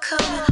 never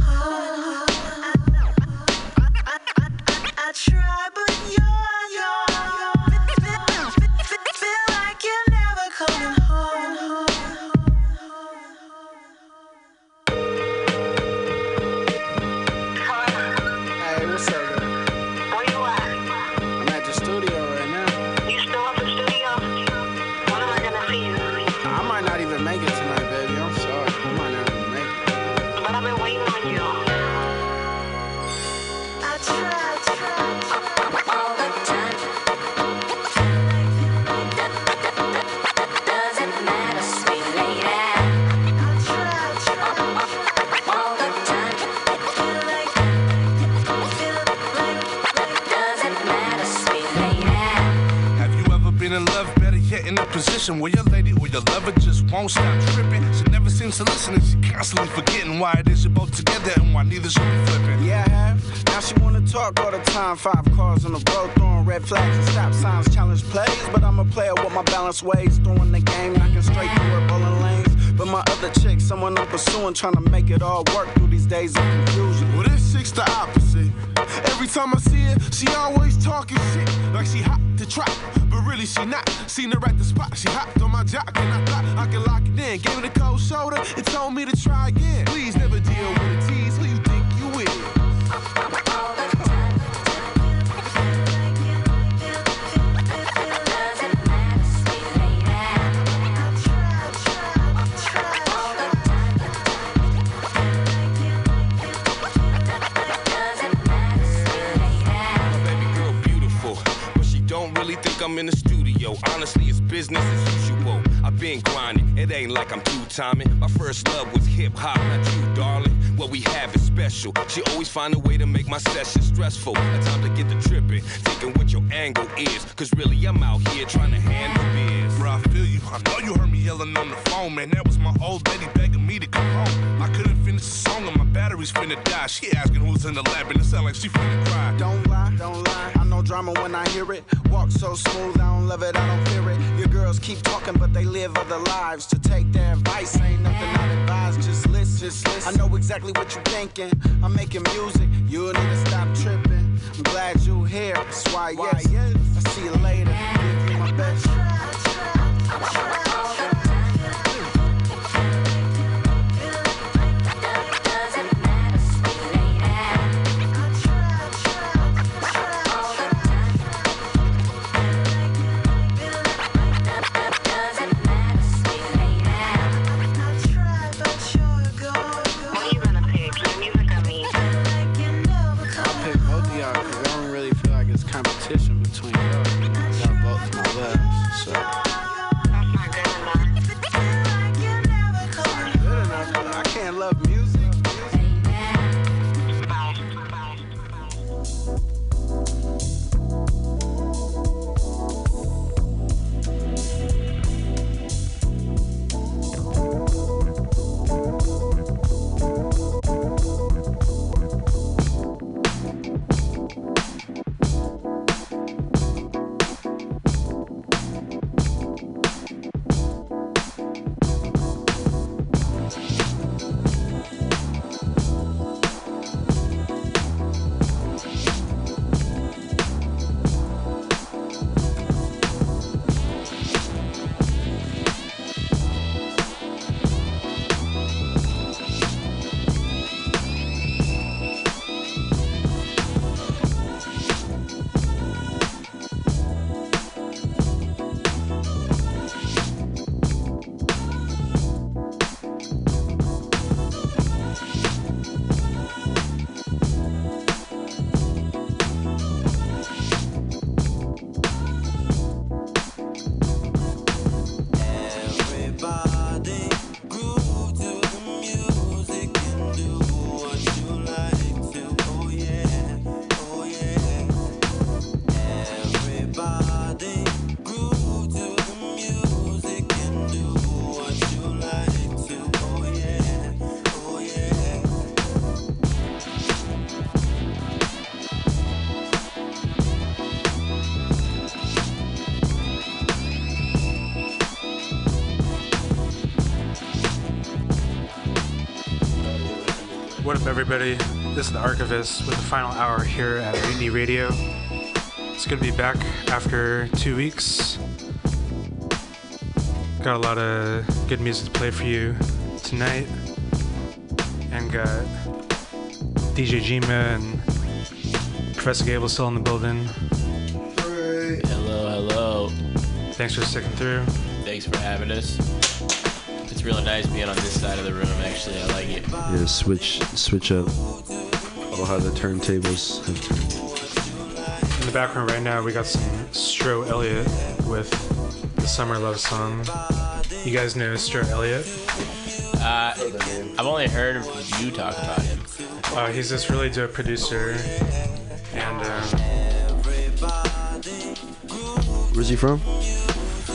everybody? This is the Archivist with the final hour here at Mutiny Radio. It's going to be back after two weeks. Got a lot of good music to play for you tonight, and got DJ Jima and Professor Gable still in the building. Hello, hello. Thanks for sticking through. Thanks for having us. It's really nice being on this side of the room. Actually, I like it. Yeah, switch switch up. Oh, how the turntables have turned. In the background right now, we got some Stro Elliott with the Summer Love Song. You guys know Stro Elliott? Uh, I've only heard you talk about him. Uh, he's this really dope producer, and um, Where's he from?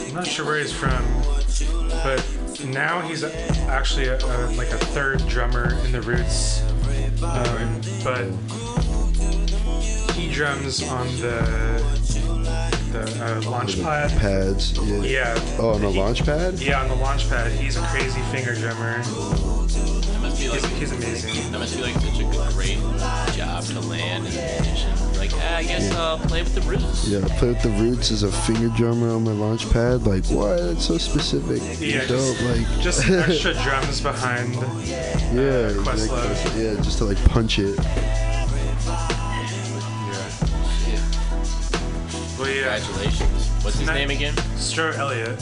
I'm not sure where he's from, but now he's actually a, a, like a third drummer in the Roots. Um, but he drums on the the uh, launch pad. Pads. Yeah. Yeah. Oh, on the He- launch pad? Yeah, on the launch pad. He's a crazy finger drummer. That must be like He's, he's amazing. that must be like such a great job to land in a musician. Like, ah, I guess I'll play with the roots. Yeah, I play with the Roots as a finger drummer on my launch pad. Like, what? That's so specific. Yeah, Dope. just- like, Just some extra drums behind. yeah, Questlove. like, yeah, just to like punch it. Well, yeah, Congratulations. What's his Nice. name again? Stro Elliott.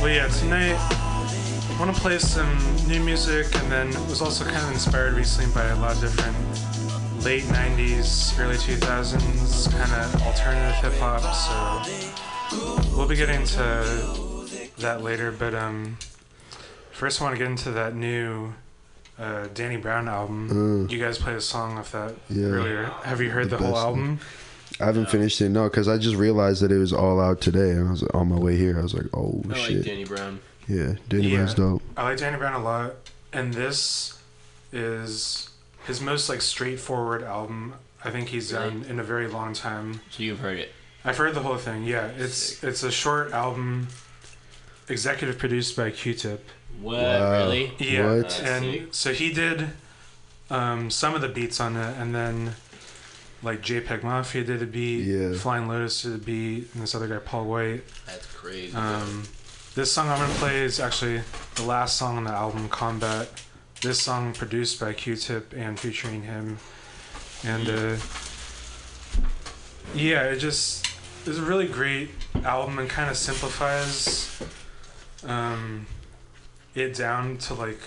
Well, yeah, tonight I want to play some new music, and then was also kind of inspired recently by a lot of different late '90s, early 2000s kind of alternative hip hop. So we'll be getting to that later, but um, first I want to get into that new. Uh, Danny Brown album. You guys played a song off that Yeah. earlier. Have you heard The the, whole best. album? I haven't finished it, no, because I just realized that it was all out today, and I was on my way here. I was like, oh I like Danny Brown. yeah, Danny Yeah. Brown's dope. I like Danny Brown a lot, and this is his most like straightforward album I think he's done in a very long time. So you've heard it. I've heard the whole thing. Yeah, it's Sick. it's a short album, executive produced by Q-Tip. What? Wow. Really? Yeah, What? And sick. so he did um, some of the beats on it, and then like JPEG Mafia did a beat, Yeah. Flying Lotus did a beat, and this other guy Paul White. That's crazy. Um, this song I'm gonna play is actually the last song on the album, Combat. This song produced by Q-Tip and featuring him, and uh, yeah, it just is a really great album and kind of simplifies um, it down to like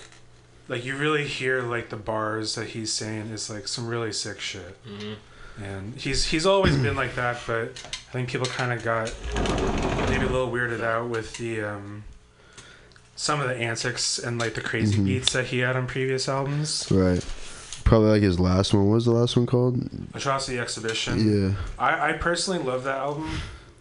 like you really hear like the bars that he's saying is like some really sick shit Mhm. and he's he's always been like that but i think people kind of got maybe a little weirded out with the um some of the antics and like the crazy Mhm. beats that he had on previous albums Right. Probably like his last one. What was the last one called? atrocity exhibition Yeah. I, I personally love that album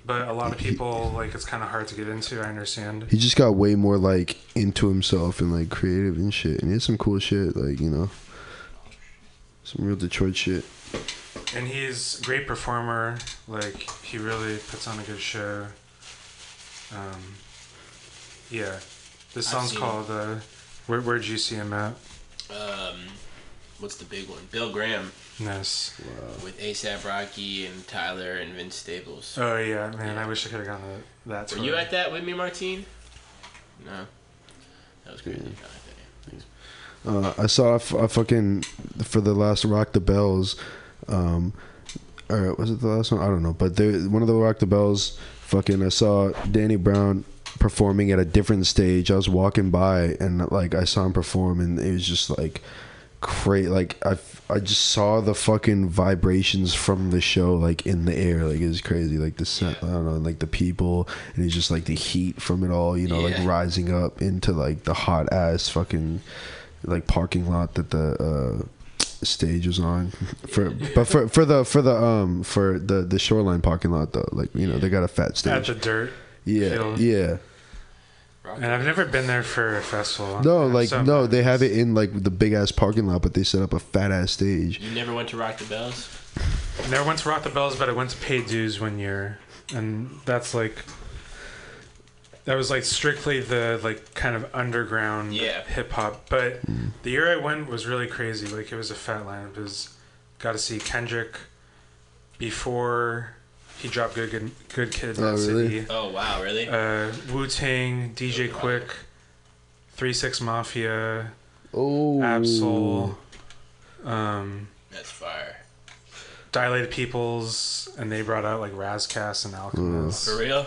but a lot of people like it's kind of hard to get into i understand He just got way more like into himself and like creative and shit. And he had some cool shit, like, you know. Some real Detroit shit. and he's a great performer like he really puts on a good show um yeah this I've song's called uh where, where'd you see him at Um, what's the big one? Bill Graham nice with ASAP Rocky and Tyler and Vince Staples. oh yeah man i wish i could have gone to that Were you at that with me, Martine? No. That was crazy. Uh, I saw a, f- a fucking for the last Rock the Bells, um, or was it the last one? I don't know, but there one of the Rock the Bells. Fucking, I saw Danny Brown performing at a different stage. I was walking by and like I saw him perform, and it was just like crazy. Like I, I just saw the fucking vibrations from the show like in the air. Like it was crazy. Like the sound, I don't know, like the people, and it's just like the heat from it all. You know, like rising up into like the hot ass fucking like parking lot that the uh stage was on for but for for the for the um for the the shoreline parking lot though like you know they got a fat stage at the dirt yeah field. yeah and i've never been there for a festival no I'm like so no mad. they have it in like the big ass parking lot but they set up a fat ass stage You never went to Rock the Bells? never went to rock the bells but i went to Paid Dues one year and that's like that was like strictly the like kind of underground Yeah. hip hop. But hmm. the year I went was really crazy. Like it was a fat lineup. It was got to see Kendrick before he dropped Good Good, Good Kid, Oh, Mad really? City. Oh wow, really? Uh, Wu Tang, DJ Quik, Three Six Mafia, Oh, Absol, um, That's fire. Dilated Peoples, and they brought out like Ras Kass and Alchemist. For real?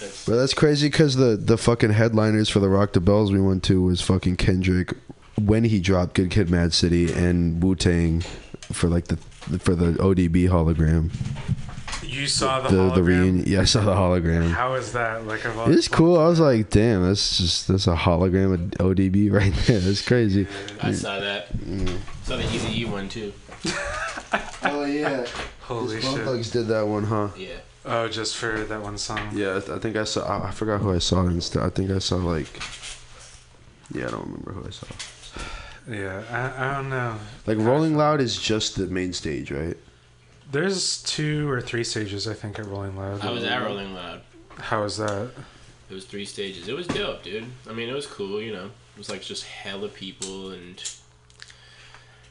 That's, But that's crazy because the the fucking headliners for the Rock the Bells we went to was fucking Kendrick when he dropped Good Kid, Mad City, and Wu Tang for like the for the ODB hologram. You saw the, The hologram. the reunion. Yeah, I saw the hologram. How is that? Like of all It's cool. I was like, damn, that's just that's a hologram of ODB right there. That's crazy. I saw that. Mm. Saw the Easy E one too. Oh yeah. Holy Bone shit! Thugs did that one, huh? Yeah. Oh, just for that one song. Yeah, I, th- I think I saw. I, I forgot who I saw instead. I think I saw like. Yeah, I don't remember who I saw. Yeah, I, I don't know. Like Rolling Loud is just the main stage, right? There's two or three stages, I think, at Rolling Loud. I was at Rolling Loud. How was that? It was three stages. It was dope, dude. I mean, it was cool. You know, it was like just hella people and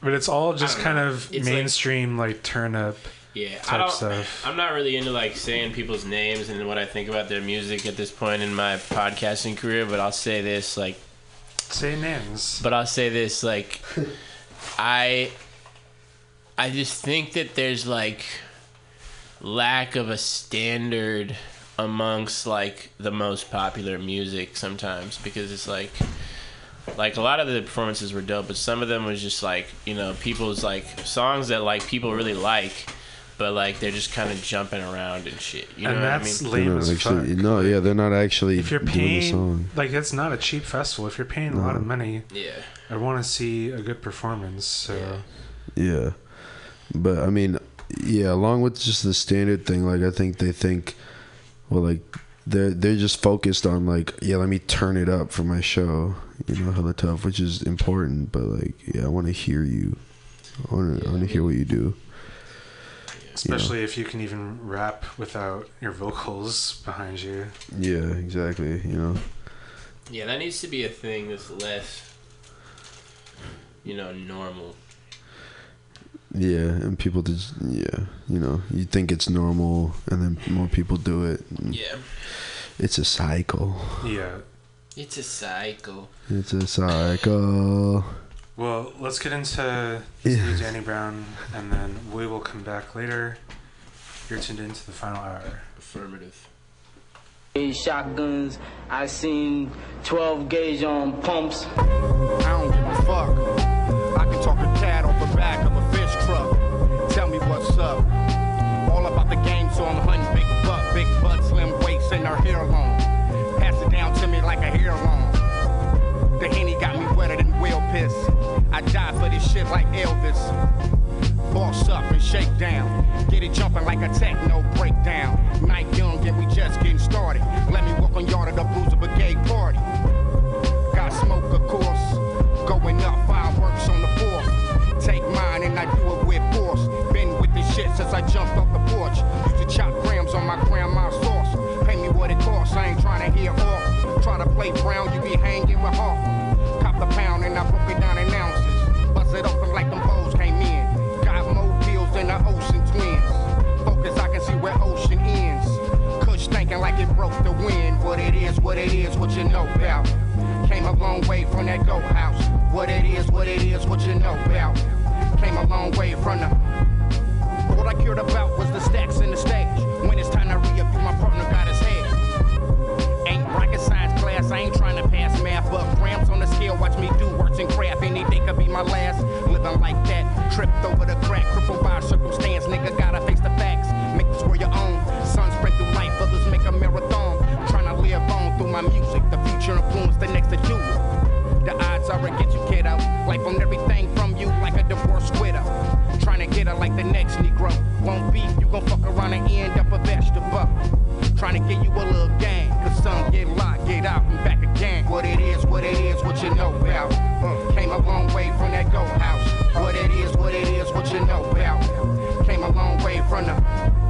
But it's all just kind know. of It's mainstream, like, turn up. yeah. I Type don't. stuff. I'm not really into like saying people's names and what I think about their music at this point in my podcasting career. But I'll say this, like, Say names. but I'll say this, like, I, I just think that there's like lack of a standard amongst like the most popular music sometimes because it's like like a lot of the performances were dope but some of them was just like you know people's like songs that like people really like but like they're just kind of jumping around and shit you know and what I that's mean They're lame not as actually. fuck. No, yeah, they're not actually If you're doing the paying, song. like, it's not a cheap festival. If you're paying a lot of money, yeah I want to see a good performance. So, Yeah. Yeah, but I mean, yeah, along with just the standard thing, like I think they think, well, like they're they're just focused on like, yeah, let me turn it up for my show, you know, hella tough, which is important. But like, yeah, I want to hear you. I want to I want to hear what you do. especially if you can even rap without your vocals behind you. Yeah, exactly. You know. yeah that needs to be a thing that's less you know normal Yeah, and people just yeah, you know, you think it's normal, and then more people do it. yeah It's a cycle. Yeah. it's a cycle It's a cycle. Well, let's get into this Yeah. new Danny Brown, and then we will come back later. You're tuned into the final hour. affirmative shotguns. I seen 12 gauge on pumps. I don't give a fuck. All about the game, so I'm hunting big buck, big butt, slim waist, and her hair long. Pass it down to me like a hair long. The henny got me wetter than whale piss. I die for this shit like Elvis. Boss up and shake down. Get it jumping like a techno breakdown. Night young and we just getting started. Let me walk on yard of the Bruiser Brigade party. Got smoke, of course. Going up, fireworks on the fourth. Take mine and I do it with shit since I jumped off the porch. Used to chop grams on my grandma's sauce. Pay me what it costs, I ain't trying to hear off. Try to play brown, you be hanging with Hawk. Cop the pound and I broke it down in ounces. Buzz it open like them bows came in. Got more pills than the ocean twins. Focus, I can see where ocean ends. Kush thinking like it broke the wind. What it is, what it is, what you know about. Came a long way from that go house. What it is, what it is, what you know about. Came a long way from the. What I cared about was the stacks in the stage. When it's time to re-up, my partner got his head. Ain't rocket science class, I ain't trying to pass math but Grams on the scale, watch me do works and craft. Any day could be my last. Living like that, tripped over the crack, crippled by circumstance. Nigga gotta face the facts. Make this world your own. Sun spread through life, others make a marathon. Trying to live on through my music. The future influence the next to it. The odds are against you, kiddo. Life on everything from Her like the next Negro. Won't be, you gon' fuck around and end up a vegetable. Trying to get you a little gang. Cause some get locked, get out, and back again. What it is, what it is, what you know about. Uh, came a long way from that go house. What it is, what it is, what you know about. Came a long way from the.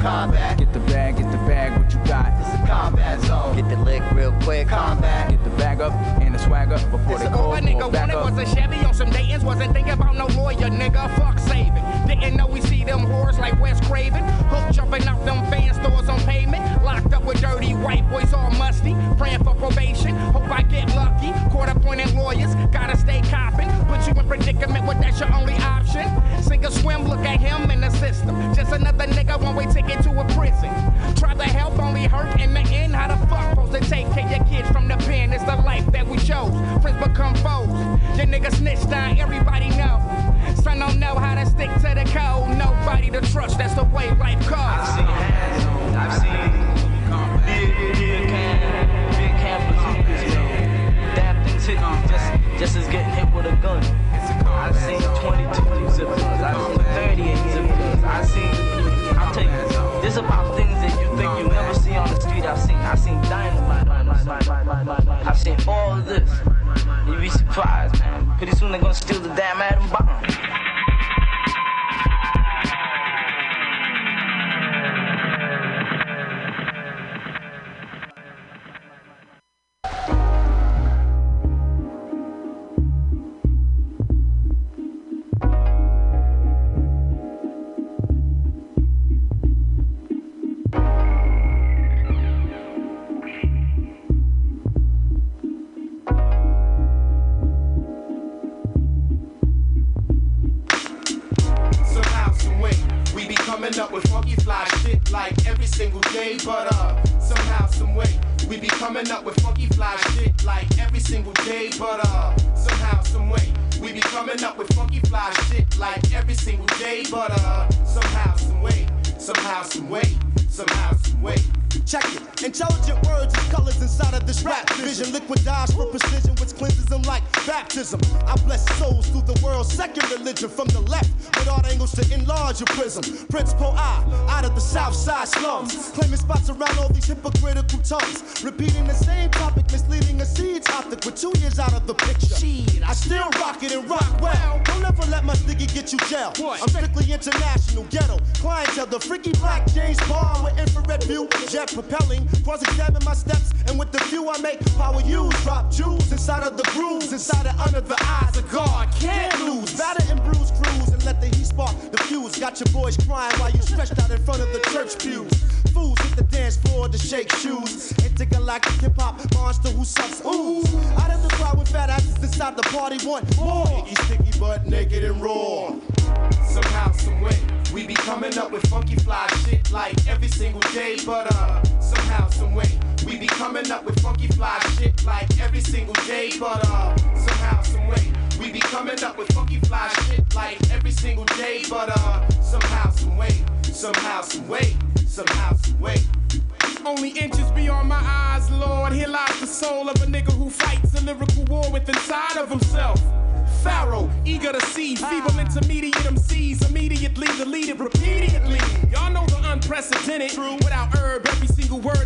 Combat. Get the bag, get the bag, what you got? It's a combat zone. Get the lick real quick. Combat. Get the bag up and the swag up before they All call a nigga for back wanted up. was a Chevy on some Dayton's. Wasn't thinking about no lawyer, nigga. Fuck saving. Didn't know we see them whores like Wes Craven. Hook jumping out them fan stores on pavement. Locked up with dirty white boys all musty. Praying for probation. Hope I get lucky. Court appointed lawyers. Gotta stay copping. Put you in predicament when that's your only option. Sink or swim, look at him in the system. Just another nigga, one way ticket to a prison. Try to help, only hurt in the end. How the fuck supposed to take care your kids from the pen? It's the life that we chose. Friends become foes. Your nigga snitch down, everybody know. Son don't know how to stick to the code. Nobody to trust, that's the way life goes. I've seen hands on, I've seen big, big can, big can bazookas, yo. Damn things hit me just, just as getting hit with a gun. I've seen 22 zippers, I've seen 38 zippers, I've seen, I'll tell you, this is about things that you think you never see on the street. I've seen, I've seen dynamite, I've seen all of this. You'd be surprised, man. Pretty soon they're gonna steal the damn atom bomb.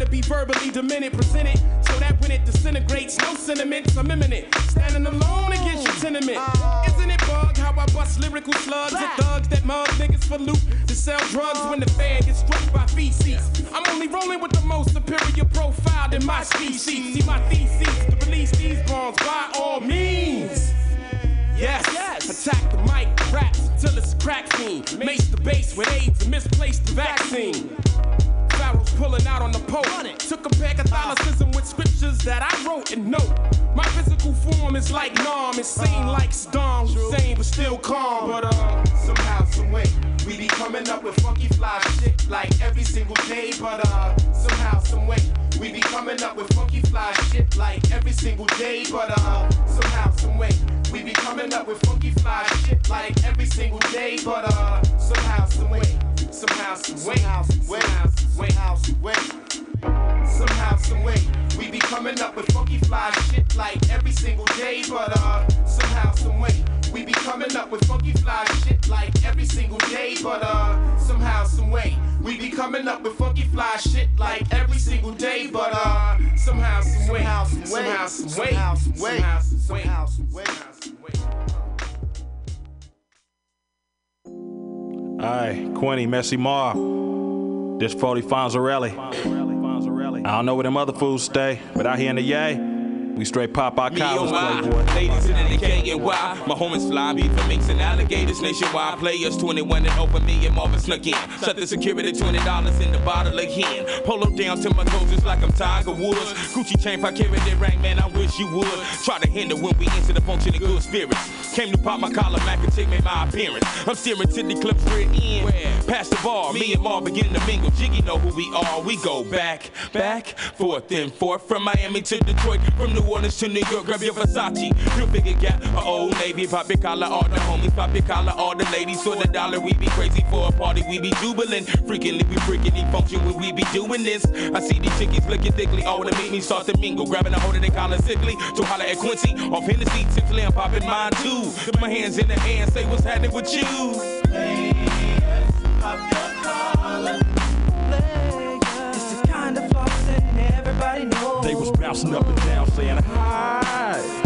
To be verbally diminished, presented so that when it disintegrates, no sentiments are imminent. Standing alone against your tenement. Isn't it bug how I bust lyrical slugs at thugs that mug niggas for loot to sell drugs when the fan gets struck by feces? I'm only rolling with the most superior profile in my species. See my thesis to release these bombs by all means. Yes, attack the mic, raps till it's a crack fiend. Mace the base with AIDS and misplace the vaccine. Pulling out on the pole. Took a pair Catholicism with scriptures that I wrote and note. My physical form is like Nam, insane like Saddam Hussein, but still calm. But uh, somehow, some way, we be coming up with funky fly shit like every single day. But uh, somehow, some way, we be coming up with funky fly shit like every single day. But uh, somehow, some way, we be coming up with funky fly shit like every single day. But uh, somehow, some way, somehow, some way, some way, way. Somehow, some way, we be coming up with funky fly shit like every single day. But uh, somehow, some way, we be coming up with funky fly shit like every single day. But uh, somehow, some way, we be coming up with funky fly shit like every single day. But uh, somehow, some way, somehow, some way, somehow, some way, somehow, some way, somehow, some way. Aye, Quinny, Messy Ma. This 40 Fonzarelli. I don't know where them other fools stay, but out here in the yay, we straight pop our collars, playboy. ladies in the K and Y. My homies fly beef for minks and alligators nationwide. Players 21 and open me and Marvin snuck in. Shut the security $20 in the bottle again. Polo down to my toes just like I'm Tiger Woods. Gucci chain, if I carry that rank, man, I wish you would. Try to hinder when we enter the function of good spirits. Came to pop my collar, Mac and take me my appearance. I'm steering to the clips we're in. Past the bar, me and Marv begin to mingle. Jiggy know who we are. We go back, back, forth and forth. From Miami to Detroit, from New Orleans to New York. Grab your Versace, real big gap. A old Navy, pop your collar, all the homies, pop your collar, all the ladies. For the dollar, we be crazy for a party, we be jubilant. Freakingly, we freakingly function when we be doing this. I see these chickies looking thickly, all to meet me, start to mingle. Grabbing a hold of their collar sickly, to holler at Quincy. Off Hennessy, simply I'm popping mine too. Put my hands in the air say what's happening with you. It's everybody knows. They was bouncing up and down saying hi.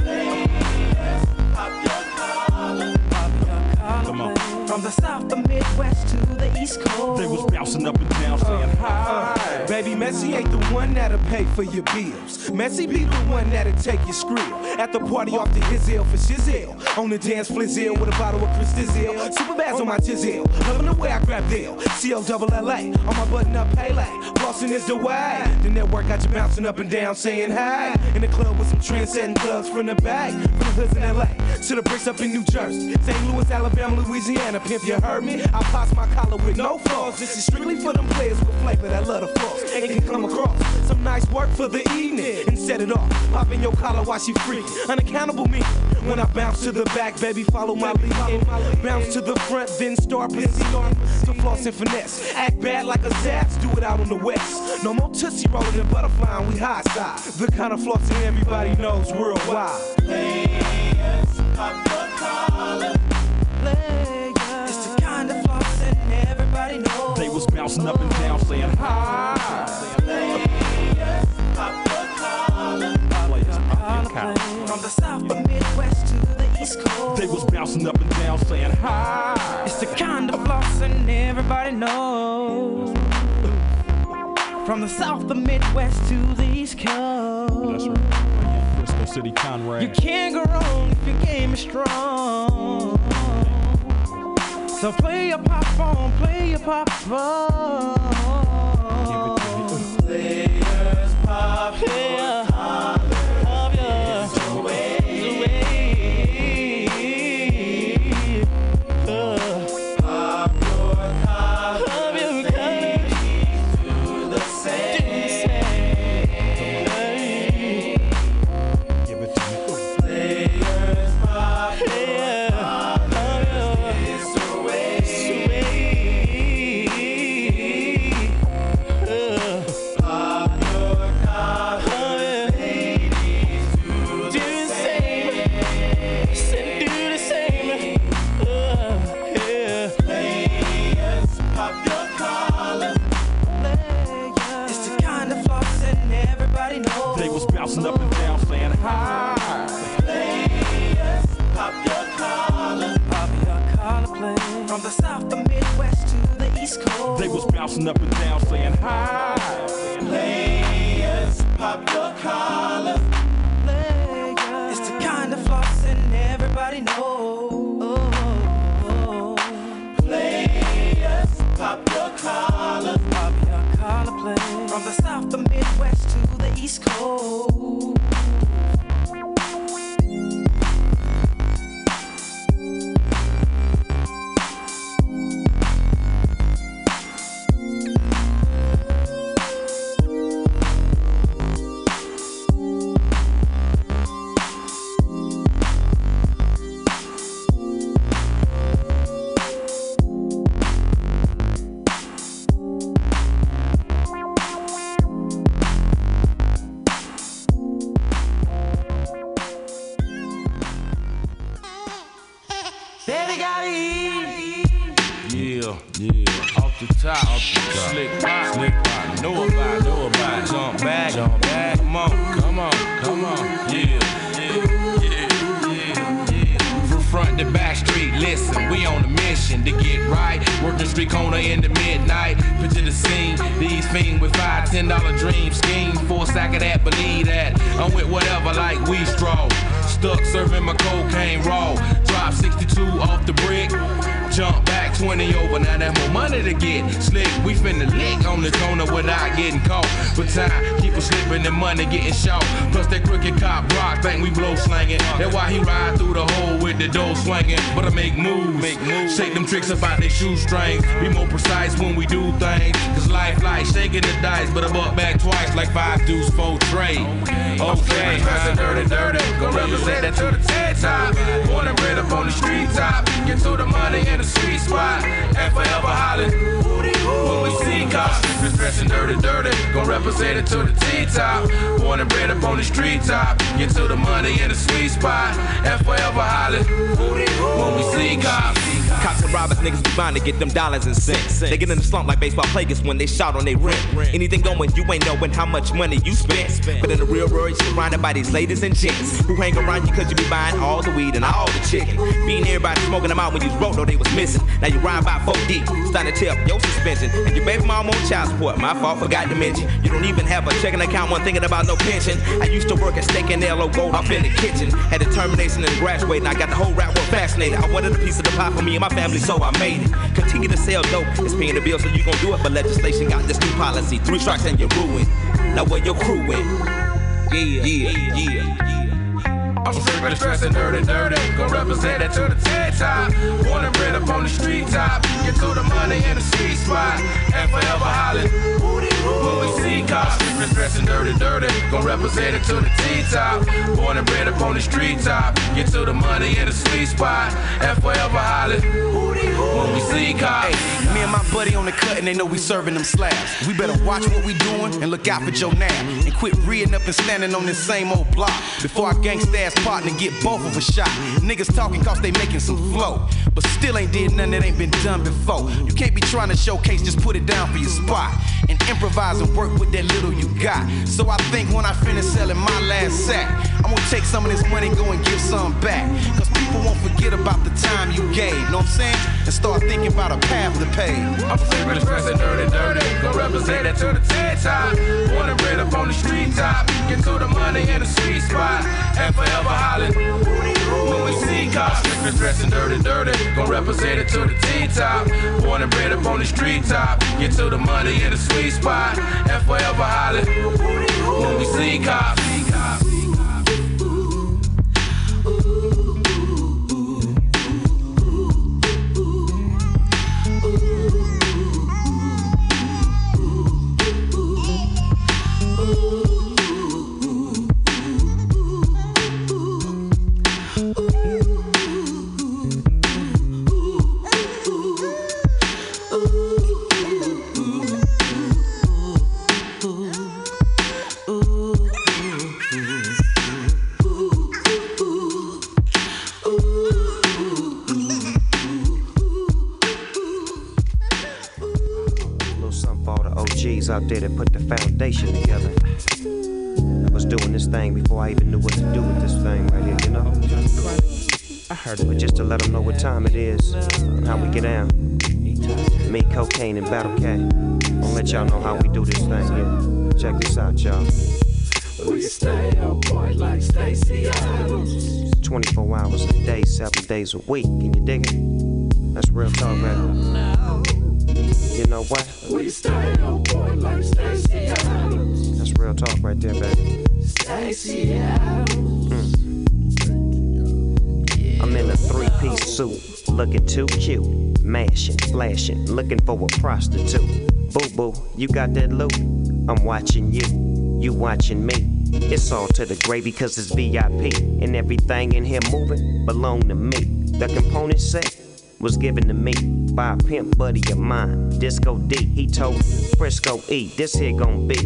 From the south, the midwest to the east coast. They was bouncing up and down saying uh-huh. hi. Baby, Messy ain't the one that'll pay for your bills. Messy be the one that'll take your skrill. At the party off the his ill for shizzle. On the dance flizzle with a bottle of Chris Dizzle. Super bass on my jizzle. Loving the way I grab deal. C-O double L-A. On my button up Pele. Flossing is the way. The network got you bouncing up and down saying hi. In the club with some trend-setting thugs from the back. From the hoods in L.A. To the bricks up in New Jersey. St. Louis, Alabama, Louisiana. Pimp, you heard me? I pops my collar with no flaws. This is strictly for them players with flavor that love the floss. And can come across some nice work for the evening and set it off. Pop in your collar while she freaking. Unaccountable me. When I bounce to the back, baby, follow my lead. Bounce to the front, then start proceeding to floss and finesse. Act bad like a Zaps, do it out on the west. No more Tootsie rolling and butterfly, we high side. The kind of flossing everybody knows worldwide. It's everybody knows. They was bouncing up and down saying hi. From the south, the midwest to the east coast. They was bouncing up and down saying hi. It's the kind of flossing everybody knows. From the south, the midwest to the east coast. That's right. Frisco City Conrad. You can't go wrong if your game is strong. So play your pop phone, play your pop phone. Players pop yeah. Shoestrings. Be more precise when we do things. Cause life like shaking the dice, but I buck back twice like five dudes, four trade. Okay, huh? dirty, dirty. Go represent that to the TED top. Born and bred up on the street top. Get to the money in the sweet spot. And forever hollering. When we see cops, strippers dressing dirty, dirty. Gon' represent it to the T-top. Born and bred up on the street top. Get to the money in the sweet spot. And forever hollering. When we see cops. Cops and robbers, niggas be bound to get them dollars and cents. They get in the slump like baseball players when they shout on their rent. Anything going, you ain't knowing how much money you spent. But in the real world, you surrounded by these ladies and gents who hang around you cause you be buying all the weed and all the chicken. Being everybody smoking them out when you broke, though they was missing. Now you ride by 4 deep, starting to tear up your suspension. And your baby mom on child support, my fault, forgot to mention. You don't even have a checking account, one thinking about no pension. I used to work at Steak and L.O. Gold up in the kitchen. Had determination and graduating, I got the whole rap world fascinated. I wanted a piece of the pie for me and my family, so I made it. Continue to sell dope, it's paying the bill, so you gon' do it. But legislation got this new policy, three strikes and you're ruined. Now where your crew went? Yeah, yeah, yeah. I'm sipping, stressing, dirty, dirty. Gon' represent it to the TED top. Born and bred up on the street top. Get to the money in the sweet spot. And forever hollering. When we see cops, sipping, stressing, dirty, dirty. Gon' represent it to the T-top. Born and bred up on the street top. Get to the money in the sweet spot. And forever hollering. 無水か Me and my buddy on the cut and they know we serving them slabs. We better watch what we doing and look out for Joe Nab. And quit reading up and standing on this same old block. Before our gangsta ass partner get both of us shot. Niggas talking cause they making some flow. But still ain't did nothing that ain't been done before. You can't be trying to showcase, just put it down for your spot. And improvise and work with that little you got. So I think when I finish selling my last sack, I'm gonna take some of this money, go and give some back. Cause people won't forget about the time you gave, know what I'm saying? And start thinking about a path to pay. I'm sipping, stressing, dirty, dirty. Gon' represent it to the TED top. Born and bred up on the street top. Get to the money in the sweet spot. And forever hollering. When we see cops, sipping, stressing, dirty, dirty. Gon' represent it to the T-top. Born and bred up on the street top. Get to the money in the sweet spot. And forever hollering. When we see cops. There that put the foundation together. I was doing this thing before I even knew what to do with this thing right here, you know? I heard it, but just to let them know what time it is, and how we get down. Me, cocaine, and Battlecat. I'll let y'all know how we do this thing here. Check this out, y'all. We stay boy, like Stacy Adams. 24 hours a day, 7 days a week. Can you dig it? That's real talk, man. You know what? We stay up, boy, like Stacy Adams. That's real talk right there, baby. Stacy Adams. Hmm. I'm in a three piece suit, looking too cute. Mashing, flashing, looking for a prostitute. Boo boo, you got that loot? I'm watching you, you watching me. It's all to the gravy cause it's VIP. And everything in here moving belong to me. The component set was given to me by a pimp buddy of mine. Disco D, he told Frisco E, this here gon' be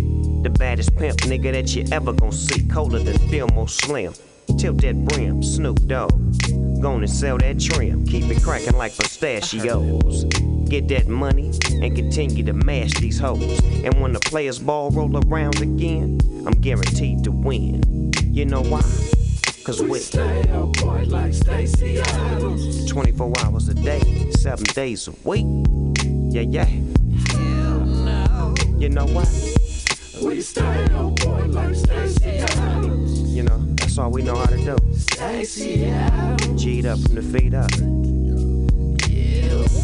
the baddest pimp nigga that you ever gon' see. Colder than Fillmore Slim. Tilt that brim, Snoop Dogg. Gonna sell that trim, keep it cracking like pistachios. Get that money and continue to mash these hoes. And when the players ball roll around again, I'm guaranteed to win. You know why? Cause we Stay up boy like Stacy Adams. 24 hours a day, 7 days a week. Yeah, yeah. Hell no. You know what? We stay up boy like Stacy Adams. You know, that's all we know how to do. Stacy Adams. G'd up from the feet up.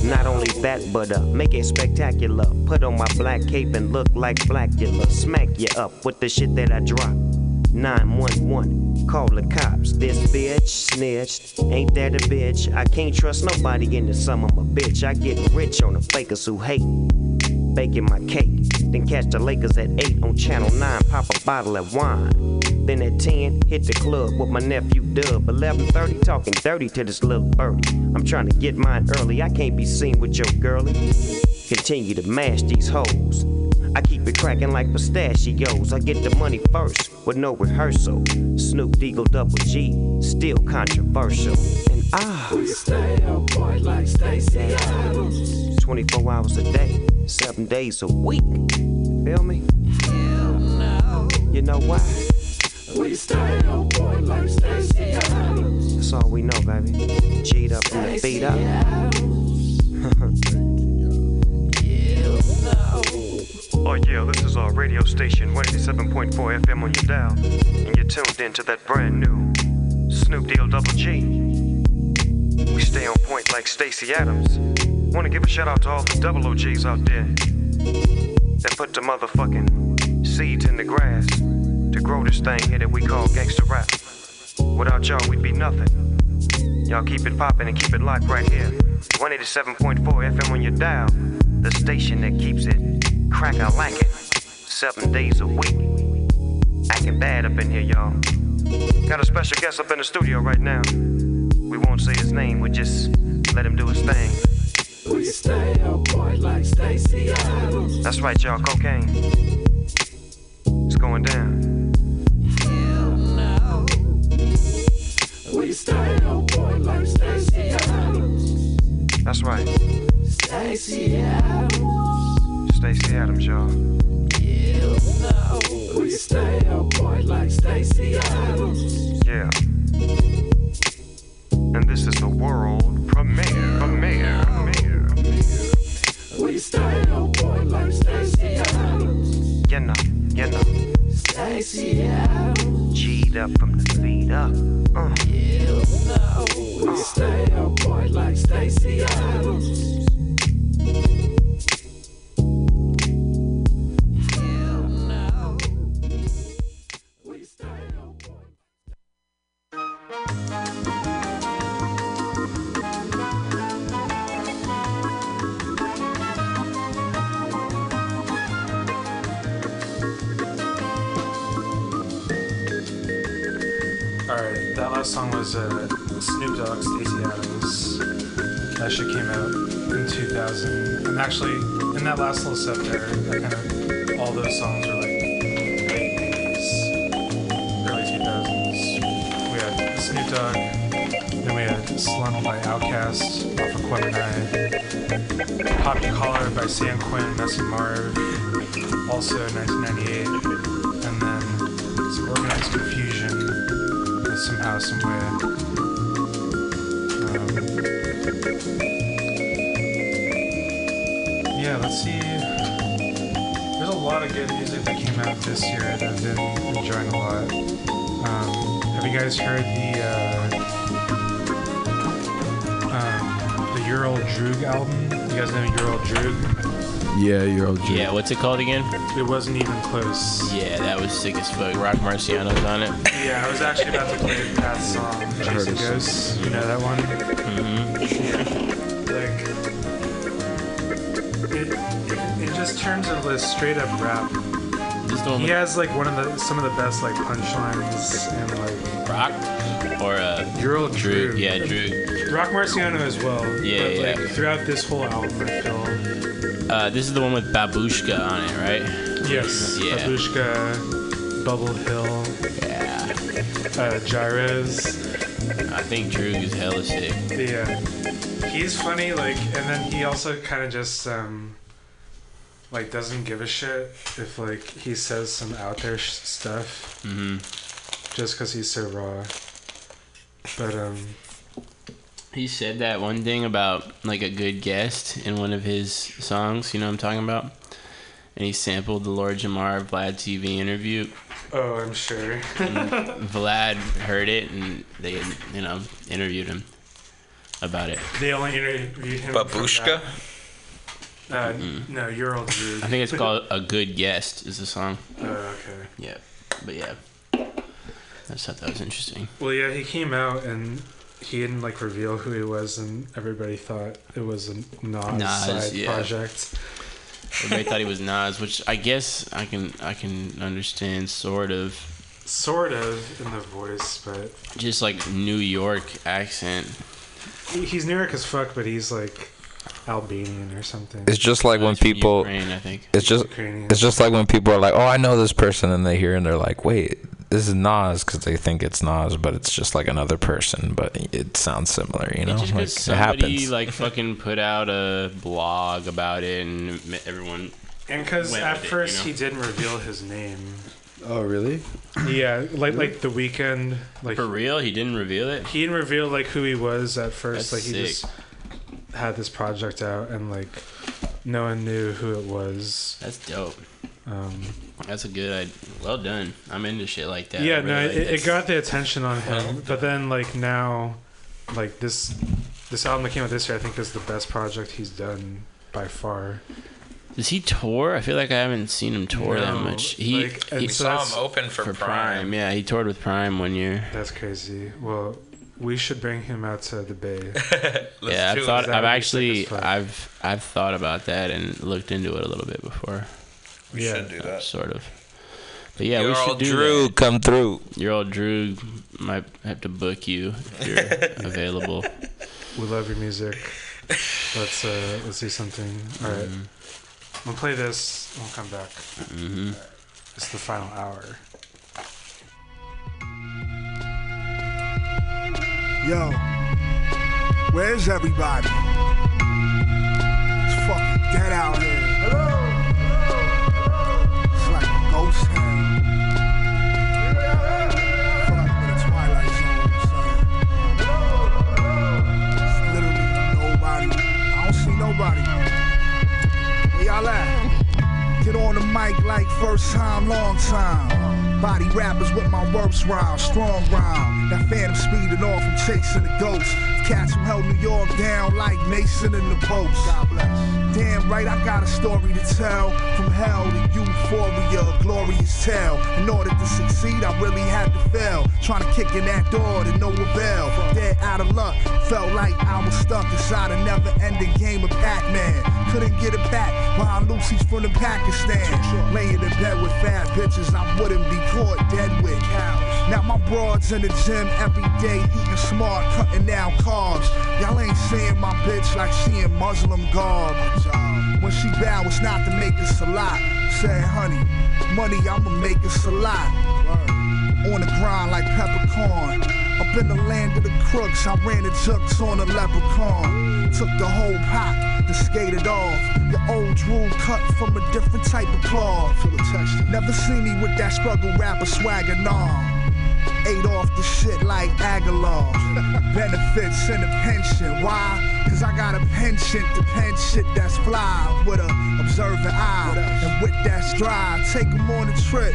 Not only that, but uh, make it spectacular. Put on my black cape and look like Blackula. Smack you up with the shit that I drop. 911, call the cops. This bitch snitched. Ain't that a bitch? I can't trust nobody in the sum of a bitch. I get rich on the fakers who hate. Baking my cake. Then catch the Lakers at 8 on Channel 9. Pop a bottle of wine. Then at 10, hit the club with my nephew Dub. 11:30, talking dirty to this little birdie. I'm trying to get mine early. I can't be seen with your girlie. Continue to mash these hoes. I keep it cracking like pistachios. I get the money first with no rehearsal. Snoop Deagle Double G, still controversial. And ah, We stay up boy like Stacy Adams. 24 hours a day, 7 days a week. Feel me? Hell no. You know why? We stay up boy like Stacy Adams. That's all we know, baby. G'd up the feet up. Oh yeah, this is our radio station, 187.4 FM on your dial, and you're tuned into that brand new Snoop Deal Double G. We stay on point like Stacy Adams. Want to give a shout out to all the double OGs out there that put the motherfucking seeds in the grass to grow this thing here that we call gangster rap. Without y'all, we'd be nothing. Y'all keep it poppin' and keep it locked right here. 187.4 FM on your dial, the station that keeps it crack I like it, Seven days a week. Acting bad up in here, y'all. Got a special guest up in the studio right now. We won't say his name, we just let him do his thing. We stay up boy like Stacy Adams. That's right, y'all, cocaine. It's going down. We stay up boy like Stacy Adams. That's right. Stacy Adams. Stacy Adams, y'all. We stay up boy like Stacy Adams. Yeah. And this is the world premiere. Premiere. Premiere. We stay up boy like Stacy Adams. You know, you know. Stacy Adams. G'd up from the feet up. Uh. We stay up boy like Stacy Adams. That last song was uh, Snoop Dogg, Stacy Adams. That shit came out in 2000. And actually, in that last little set there, that kind of, all those songs were like late 80s, early 2000s. We had Snoop Dogg, then we had Slump by Outkast off of Aquemini, Pop Your Collar by San Quinn, Messy Marv, also 1998, with somehow, some way. Um, yeah, let's see. There's a lot of good music that came out this year that I've been enjoying a lot. Um, have you guys heard the uh, um, the Your Old Droog album? You guys know Your Old Droog? Yeah, you're old. Yeah, what's it called again? It wasn't even close. Yeah, that was sick as fuck. Rock Marciano's on it. Yeah, I was actually about to play that song, heard Chasing it. Ghosts. You know that one? Mm-hmm. Like, it, it, it just turns into this straight up rap. This He with has like one of the some of the best like punchlines and like Rock or uh, Your Old Droog. Yeah, Droog. Rock Marciano as well. Yeah, but, yeah. Like, throughout this whole album, I feel Uh, this is the one with Babushka on it, right? yes, Yeah. Babushka, Bubble Hill, Yeah. Uh. I think Droog is hella sick. Yeah, he's funny. Like, and then he also kind of just um, like doesn't give a shit if like he says some out there sh- stuff. Mm-hmm. Just because he's so raw. But um, He said that one thing about like a good guest in one of his songs. You know what I'm talking about? And he sampled the Lord Jamar Vlad TV interview. Oh, I'm sure. Vlad heard it, and they, you know, interviewed him about it. they only interviewed him. from Babushka? that. Uh, no, you're old dude. I think it's called "A Good Guest" is the song. Oh, okay. Yeah, but yeah, I just thought that was interesting. Well, yeah, he came out and he didn't like reveal who he was, and everybody thought it was a Nas, Nas, side yeah. project. Everybody thought he was Nas, which I guess I can I can understand sort of. Sort of in the voice, but Just like New York accent. he's New York as fuck, but he's like Albanian or something. It's just like when people. Ukraine, I think. It's just. Ukrainian. It's just like when people are like, "Oh, I know this person," and they hear and they're like, "Wait, this is Nas," because they think it's Nas, but it's just like another person, but it sounds similar. You know, It's just like because it somebody happens. like fucking put out a blog about it, and everyone. And because at with it, you first know? he didn't reveal his name. Oh, really? Yeah, like like the Weeknd, like For real, he didn't reveal it. he didn't reveal like who he was at first. That's like he sick. just had this project out, and like no one knew who it was. That's dope. Um, That's a good. idea. Well done. I'm into shit like that. Yeah, really no, like it, it got the attention on him. But then like now, like this this album that came out this year, I think is the best project he's done by far. Does he tour? I feel like I haven't seen him tour that much. He, like, he so saw him open for Prime. Yeah, he toured with Prime one year. That's crazy. Well, we should bring him out to the Bay. yeah, I've thought. I've actually. sick as fuck. I've. I've thought about that and looked into it a little bit before. We Yeah. should do that. Sort of. But yeah, Your we should old do Drew, that. come through. Your Old Droog might have to book you if you're available. We love your music. Let's uh let's do something. All right. We'll play this. We'll come back. Mm-hmm. It's the final hour. Yo, where's everybody? It's fucking dead out here. I don't see nobody. Get on the mic like first time, long time. Body rappers with my worst rhyme, strong rhyme. That phantom speeding off, I'm chasing the ghost. Cats who held New York down like Mason in the post. God bless. Right, I got a story to tell. From hell to euphoria, a glorious tale. In order to succeed, I really had to fail. Trying to kick in that door to no avail. Dead out of luck, felt like I was stuck inside a never ending game of Pac Man. Couldn't get it back behind Lucy's from the Pakistan. Laying in bed with fat bitches I wouldn't be caught dead with. Now my broads in the gym every day, eating smart, cutting down carbs. Y'all ain't seeing my bitch like she in Muslim garb. When she bow, it's not to make us a lot. Said, honey, money, I'ma make us a lot. On the grind like peppercorn. Up in the land of the crooks, I ran the jukes on a leprechaun. Took the whole pot, then skated off. The Old Droog cut from a different type of cloth. Never see me with that struggle rapper swagger, nah. Ate off the shit like Aguilar. Benefits and a pension. Why? Cause I got a penchant to pen shit that's fly with a observant eye. And with that stride, take take 'em on a trip.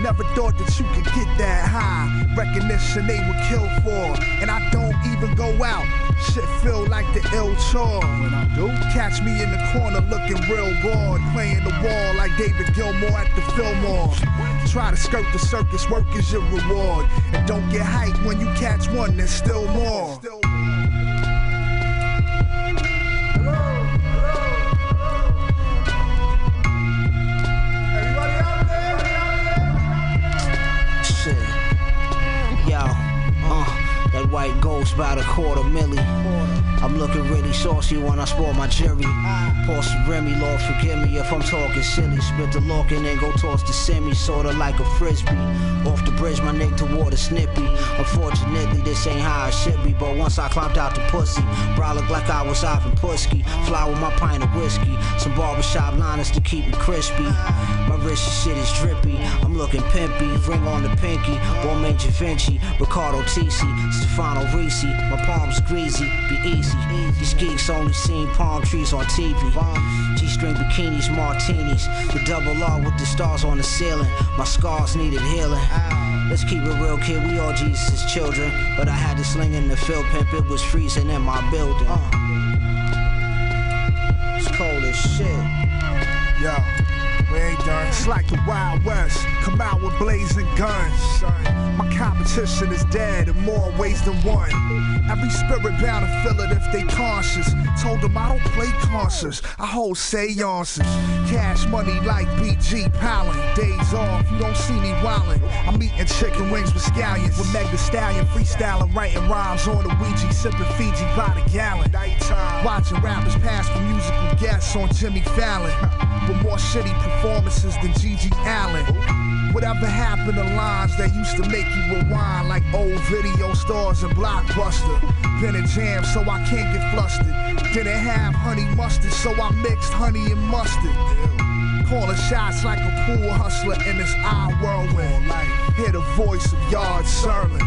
Never thought that you could get that high. Recognition they would kill for. And I don't even go out. Shit feel like the ill chore. When I do, catch me in the corner looking real bored. Playing the wall like David Gilmour at the Fillmore. Try to skirt the circus, work is your reward. And don't get hyped when you catch one, there's still more. Shit. Ghost by the quarter milli. I'm looking really saucy when I spoil my jury. Pour Remy, Lord forgive me if I'm talking silly. Spit the lock and then go toss the semi, sorta like a frisbee. Off the bridge, my neck toward a snippy. Unfortunately, this ain't how it should be. But once I climbed out the pussy, bro, I look like I was Ivan Pusky. Fly with my pint of whiskey, some barbershop liners to keep me crispy. My wrist shit is drippy. Looking pimpy, ring on the pinky. Romain Vinci, Riccardo Tisci, Stefano Ricci. My palms greasy, be easy. These geeks only seen palm trees on TV. G-string bikinis, martinis. The double R with the stars on the ceiling. My scars needed healing. Let's keep it real, kid. We all Jesus' children. But I had to sling in the field pimp. It was freezing in my building. It's cold as shit. Yo, we ain't done. It's like the Wild West. Come out with blazing guns. My competition is dead in more ways than one. Every spirit bound to feel it if they conscious. Told them I don't play concerts, I hold seances. Cash money like BG Palin. Days off, you don't see me wildin'. I'm eating chicken wings with scallions. With Meg the Stallion, freestyling, writing rhymes on the Ouija, sipping Fiji by the gallon. Watching rappers pass for musical guests on Jimmy Fallon. With more shitty performances than GG Allin. Whatever happened to lines that used to make you rewind like old video stars and Blockbuster? Been a jam, so I can't get flustered. Didn't have honey mustard, so I mixed honey and mustard. Calling shots like a pool hustler in this eye whirlwind. Like hear the voice of Yard Sermon.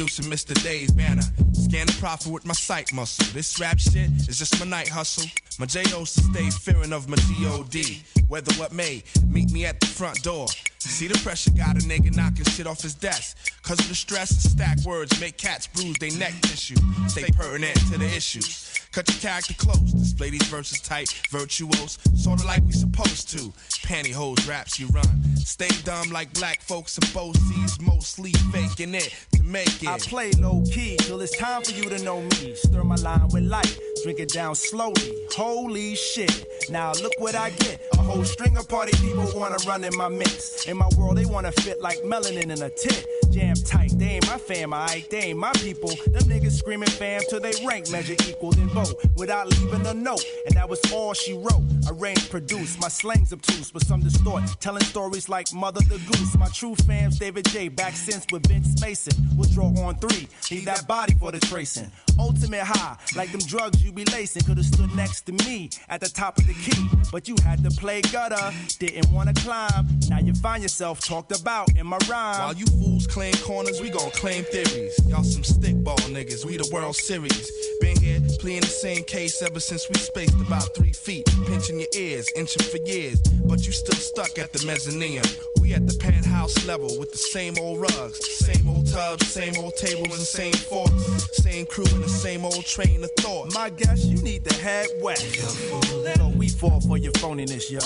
Introducing Mr. Dave Banner. Scan the profit with my sight muscle. This rap shit is just my night hustle. My J.O.'s to stay fearing of my G.O.D. Whether what may, meet me at the front door. See the pressure got a nigga knocking shit off his desk. Cause of the stress stack words make cats bruise they neck tissue. Stay pertinent to the issues. Cut your character close. Display these verses tight, virtuos, sorta like we supposed to. Pantyhose raps you run. Stay dumb like black folks and Bosse's, mostly faking it to make it. I play low key till it's time for you to know me. Stir my line with light, drink it down slowly. Holy shit, now look what I get. A whole string of party people wanna run in my mix. In my world, they wanna fit like melanin in a tit. Jam tight, they ain't my fam, I they ain't my people. Them niggas screaming fam till they rank measure equal, then vote without leaving a note. And that was all she wrote. Arrange, produce, my slang's obtuse, but some distort. Telling stories like Mother the Goose. My true fams, David J. Back since with Vince Mason. We'll draw on three, leave that body for the tracing. Ultimate high, like them drugs you be lacing. Could've stood next to me at the top of the key, but you had to play gutter. Didn't wanna climb. Now you find yourself talked about in my rhyme. While you fools claim corners, we gon' claim theories. Y'all some stickball niggas, we the World Series. Been here, playing the same case ever since we spaced about three feet. Pinching your ears, inching for years, but you still stuck at the mezzanine. We at the penthouse level with the same old rugs, same old tubs, same old tables and same forks, same crew and the same old train of thought. My guess, you need the head wet. So we fall for your phoniness, yo.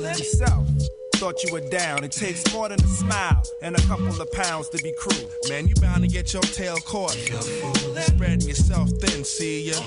Yourself. Thought you were down. It takes more than a smile and a couple of pounds to be cruel. Man, you bound to get your tail caught. Spreading yourself thin, see ya.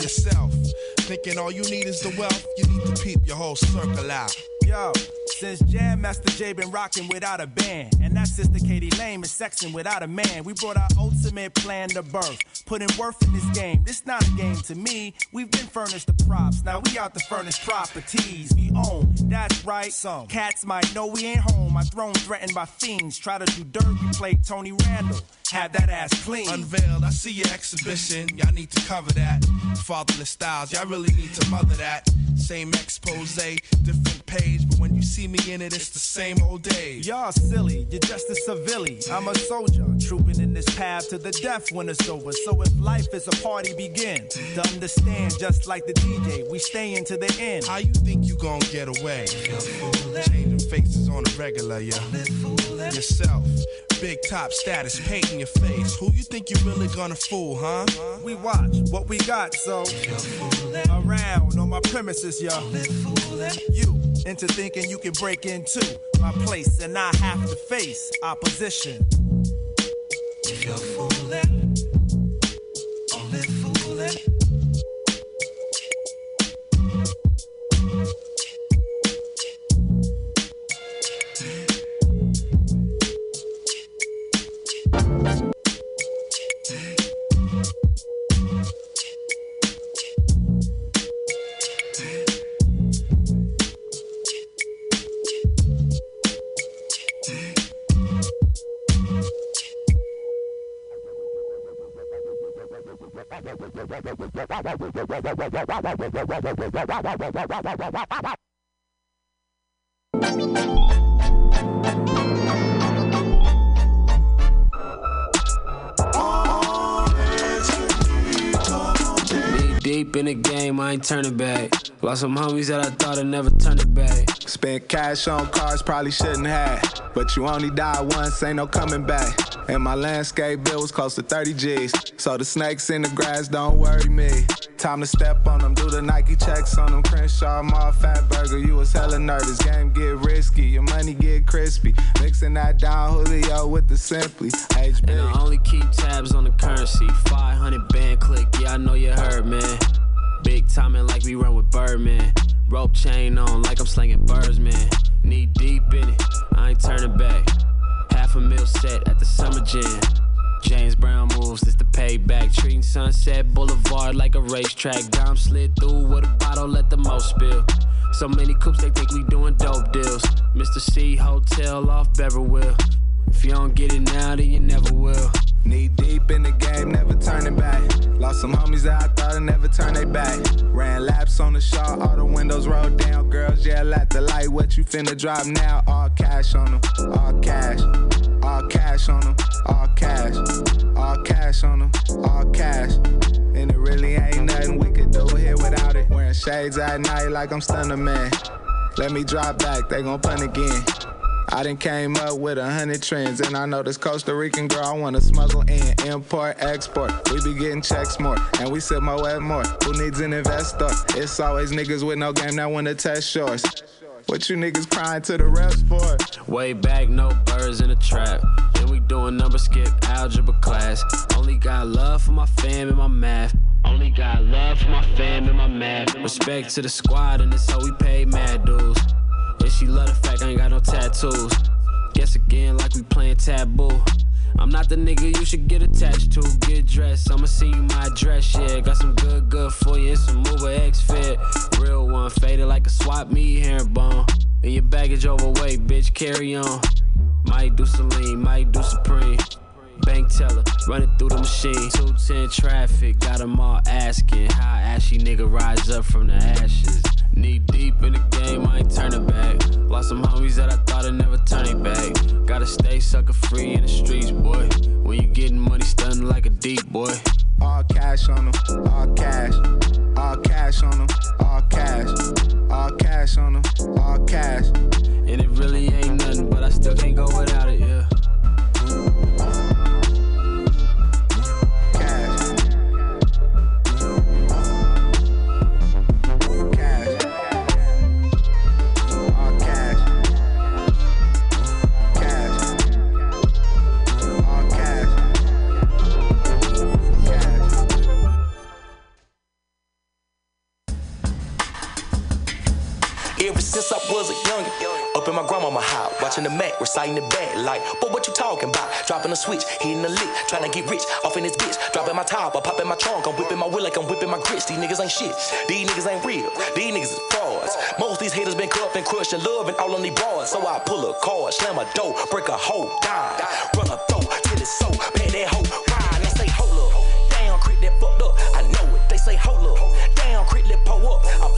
Yourself. Thinking all you need is the wealth, you need to peep your whole circle out. Yo, since Jam Master Jay been rocking without a band, and that sister Katie Lame is sexing without a man, we brought our ultimate plan to birth. Putting worth in this game. This not a game to me. We've been furnished the props. Now we out to furnish properties we own. That's right. Some cats might know we ain't home. My throne threatened by fiends. Try to do dirt, play Tony Randall. Have that ass clean. Unveiled, I see your exhibition. Y'all need to cover that. Fatherless styles, y'all really need to mother that. same expose, different page, but when you see me in it, it's the same old days. Y'all silly, you're just a civilian. I'm a soldier, trooping in this path to the death when it's over. So if life is a party, begin to understand. Just like the DJ, we stay into the end. How you think you gon' get away? Changing faces on a regular, yeah. Yourself, big top status, painting your face. Who you think you really gonna fool, huh? We watch what we got, so around on my premises, yo. You into thinking you can break into my place and I have to face opposition. If you're fooling, only fooling. Knee deep in the game, I ain't turning back. Lost some homies that I thought I'd never turn it back. Spent cash on cars, probably shouldn't have. But you only die once, ain't no coming back. And my landscape bill was close to 30 G's. So the snakes in the grass don't worry me. Time to step on them, do the Nike checks on them. Crenshaw, Mall, Fatburger, you was hella nervous. Game get risky, your money get crispy. Mixing that down, Julio with the simply. HB. And I only keep tabs on the currency. 500 band click, yeah, I know you heard, man. Big timing like we run with Birdman. Rope chain on like I'm slinging birds, man. Knee deep in it, I ain't turning back. Half a mil set at the summer jam. James Brown moves, it's the payback. Treating Sunset Boulevard like a racetrack. Dom slid through with a bottle, let the most spill. So many coops, they think we doing dope deals. Mr. C Hotel off Beverwil. If you don't get it now, then you never will. Knee deep in the game, never turning back. Lost some homies that I thought I'd never turn they back. Ran laps on the shaw, all the windows rolled down. Girls yell at the light, what you finna drop now? All cash on them, all cash. All cash on them, all cash. All cash on them, all cash. And it really ain't nothing we could do here without it. Wearing shades at night like I'm stunner man. Let me drop back, they gon' punt again. I done came up with a hundred trends, and I know this Costa Rican girl I wanna smuggle in. Import, export, we be getting checks more, and we sip more at more. Who needs an investor? It's always niggas with no game that wanna test yours. What you niggas crying to the refs for? Way back, no birds in the trap. Then we doing number skip, algebra class. Only got love for my fam and my math. Only got love for my fam and my math. Respect to the squad, and it's how we pay mad dues. And she love the fact I ain't got no tattoos. Guess again, like we playing taboo. I'm not the nigga you should get attached to. Get dressed, I'ma see you my dress, yeah. Got some good, good for you and some Uber X fit. Real one, faded like a swap meet herringbone. And your baggage overweight, bitch, carry on. Might do Celine, might do Supreme. Bank teller, running through the machine. 210 traffic, got them all asking how ashy nigga rise up from the ashes. Knee deep in the game, I ain't turning back. Lost some homies that I thought I'd never turn it back. Gotta stay sucker free in the streets, boy. When you getting money, stunning like a deep boy. All cash on them, all cash. All cash on them, all cash. All cash on them, all cash. And it really ain't nothing, but I still can't go without it, yeah. Watching the bad like, but what you talking about? Dropping a switch, hitting the lick, trying to get rich, off in this bitch, dropping my top, I popping my trunk, I'm whipping my wheel like I'm whipping my grits. These niggas ain't shit, these niggas ain't real, these niggas is frauds. Most these haters been cut up and crushed and love and all on these bars. So I pull a card, slam a door, break a hole, die, run a throat till it's so, pay that hoe, ride, they say hold up, damn, crit that fucked up, I know it, they say hold up, damn, crit that pull up, throw I,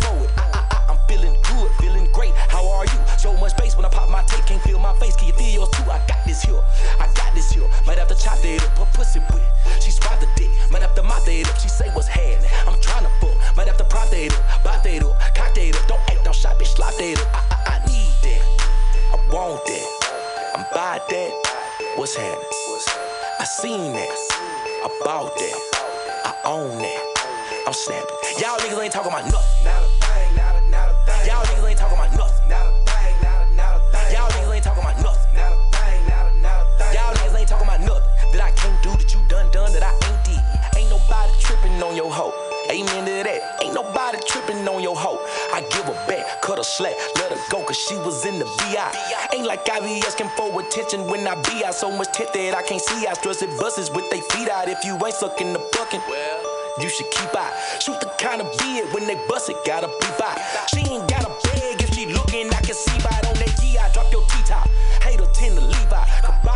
pussy with. She swat the dick, might have to mop that up. She say what's happening. I'm trying to fuck, might have to prop that up, bop that up, cock that up. Don't act on shot, bitch, slop that up. I, I, I need that, I want that, I'm by that. What's happening? I seen that, I bought that, I own that. I'm snapping. Y'all niggas ain't talking about nothing. Slack, let her go, cause she was in the VI. Ain't like I be asking for attention when I be out so much tit that I can't see. I stress it buses with they feet out. If you ain't sucking the bucking, well, you should keep out. Shoot the kind of beard when they bust it, gotta be by. She ain't got a bag if she looking, I can see by it on that GI. Drop your T-top, hater tend to Levi.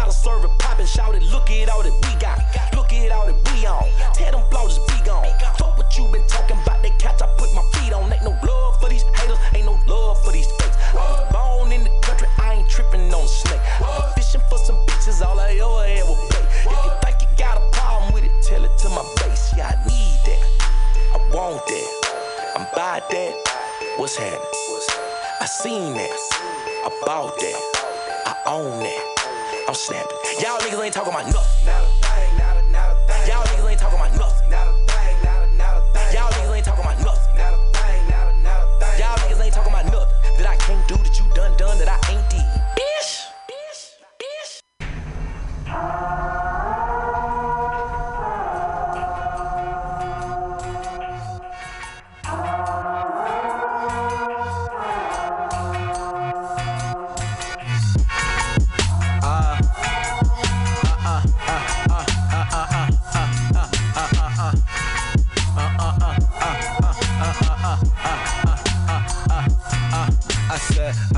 Serve it poppin', shout it, look at all that we got. Look at all that we on. Tear them just be gone. Fuck what you been talking about, they catch, I put my feet on. Ain't no love for these haters, ain't no love for these fakes. I was born in the country, I ain't tripping on snake. I was fishing for some bitches, all I ever had was bait. If you think you got a problem with it, tell it to my base. Yeah, I need that. I want that. I'm by that. What's happening? I seen that. I bought that. I own that. I'm snapping. Y'all niggas ain't talking about nothing. Y'all niggas ain't talking about nothing. Y'all niggas can't do that you done done that I ain't did. Bitch. I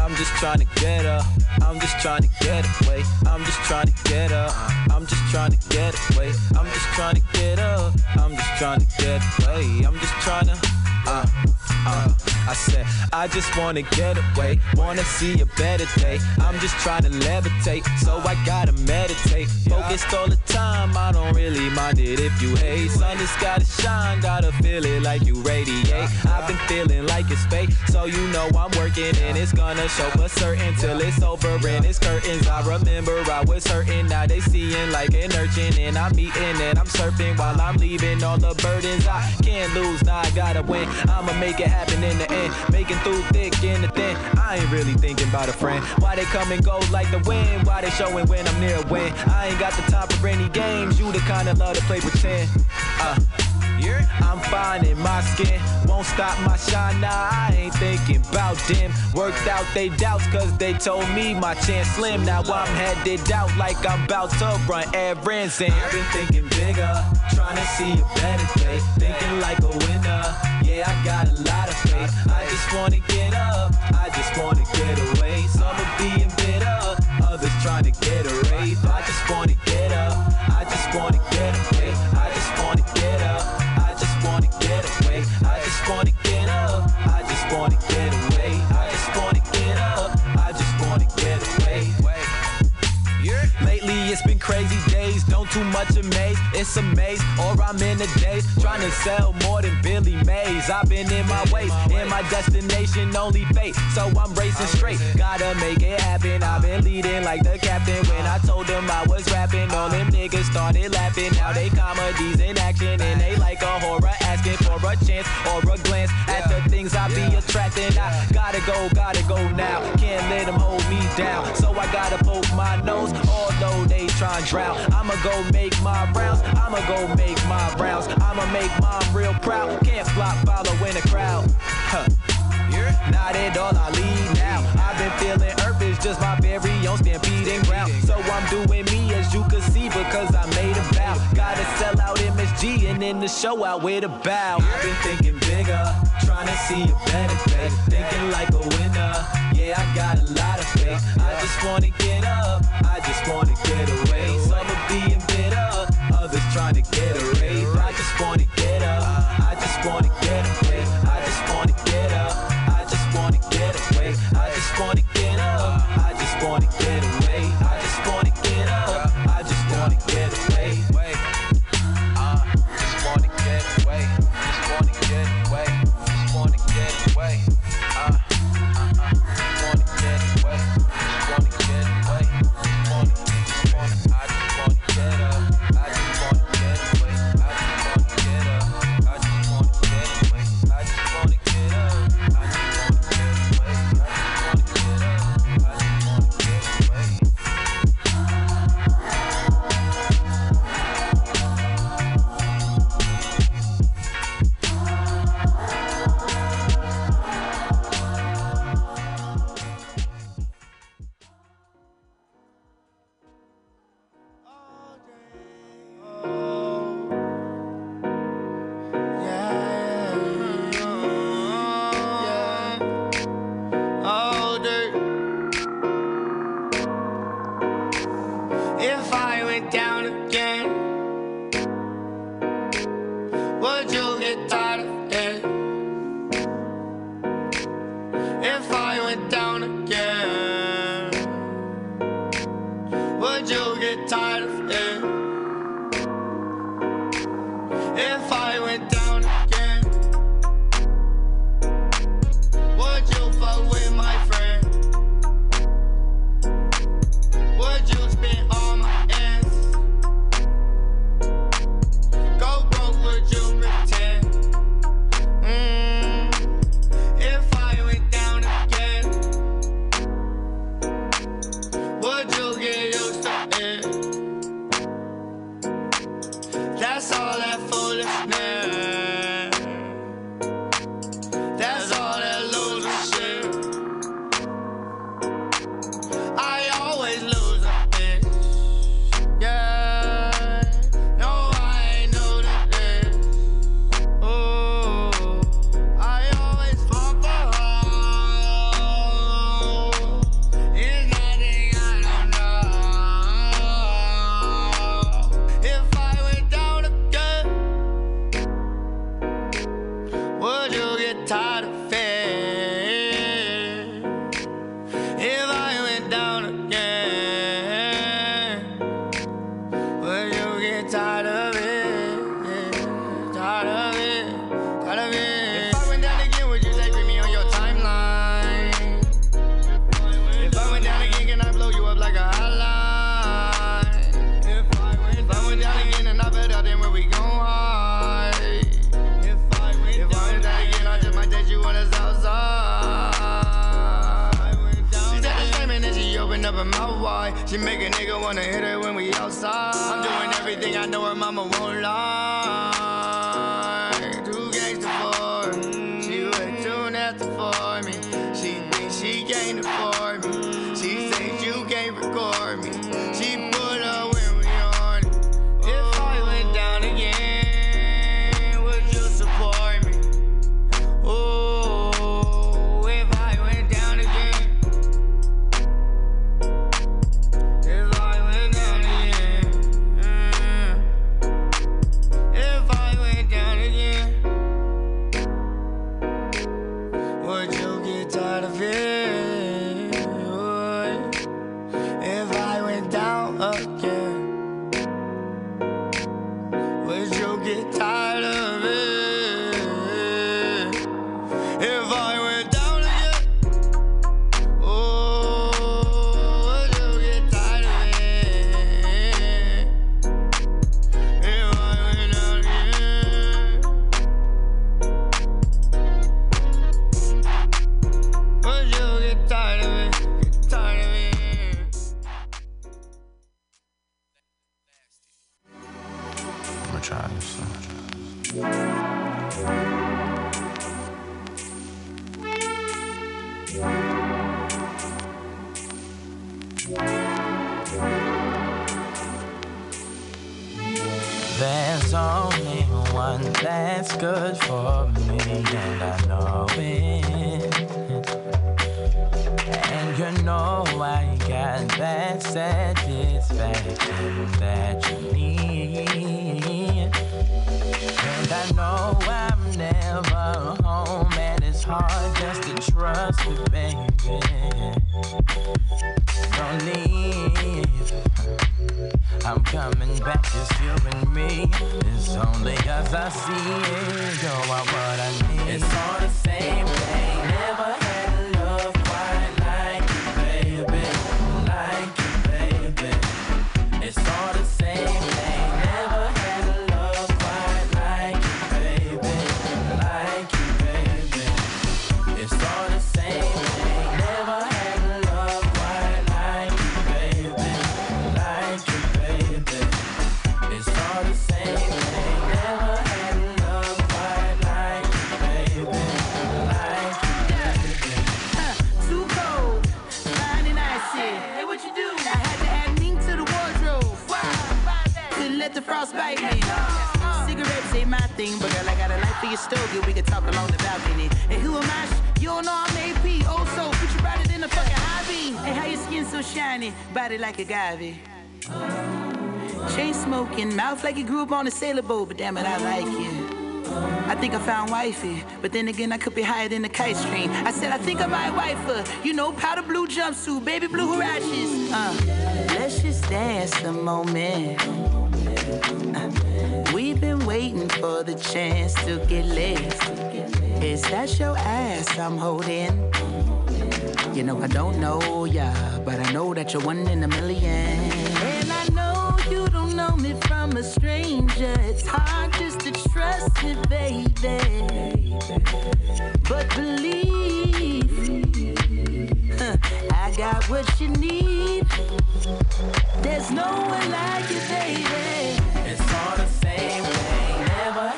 I'm just trying to get up. I'm just trying to get away. I'm just trying to get up. I'm just trying to get away. I'm just trying to get up. I'm just trying to get away. I'm just trying to. Uh, uh. I said, I just wanna get away, wanna see a better day. I'm just trying to levitate, so I gotta meditate. Focused all the time, I don't really mind it if you hate. Sun just gotta shine, gotta feel it like you radiate. I've been feeling like it's fake, so you know I'm working and it's gonna show for certain till it's over and it's curtains. I remember I was hurting, now they seeing like an urchin and I'm eating and I'm surfing while I'm leaving all the burdens. I can't lose, now I gotta win. I'ma make it happen in the end, making through thick and the thin. I ain't really thinking about a friend. Why they come and go like the wind? Why they showing when I'm near a win? I ain't got the time for any games. You the kind of love to play pretend. Uh. I'm fine in my skin, won't stop my shine. Nah, I ain't thinking about them. Worked out they doubts, cause they told me my chance slim. Now I'm headed out like I'm about to run errands. And I've been thinking bigger, trying to see a better day. Thinking like a winner, yeah, I got a lot of faith. I just wanna get up, I just wanna get away. Some are being bitter, others trying to get a raise. I just wanna get up, I just wanna get away. I just wanna get up. I just wanna get away. I just wanna crazy days, don't too much amaze. It's a maze, or I'm in the days trying to sell more than Billy Mays. I've been in my ways, in my destination only fate. So I'm racing straight, gotta make it happen. I've been leading like the captain. When I told them I was rapping, all them niggas started laughing. Now they comedies in action, and they like a horror asking for a chance or a glance at the things I be attracting. I gotta go, gotta go now. Can't let them hold me down. So I gotta poke my nose, although they try drown. I'ma go make my rounds. I'ma go make my rounds. I'ma make mom real proud. Can't flop, follow in the crowd. Huh. Not at all, I lead now. I've been feeling earth is just my very own stampeding ground. So I'm doing me And the show out with a bow. Been thinking bigger, trying to see a better day. Thinking like a winner, yeah, I got a lot of faith. I just wanna get up, I just wanna get away. Some are being bitter, others trying to get a raise. I just wanna get up, thing, but girl, I got a light for your stogie. We can talk along the balcony. And who am I? You don't know I'm AP. Oh, so put you brighter than a fucking hobby. Hey, how your skin so shiny? Body like a agave. Chain smoking, mouth like he grew up on a sailboat, but damn it, I like it. I think I found wifey, but then again, I could be higher than the kite stream. I said, I think I might wife her. You know, powder blue jumpsuit, baby blue Huaraches. Uh, let's just dance the moment. For the chance to get laid. Is that your ass I'm holding? You know, I don't know ya, but I know that you're one in a million. And I know you don't know me from a stranger. It's hard just to trust me, baby. But believe, huh, I got what you need. There's no one like you, baby. It's all the same thing. Never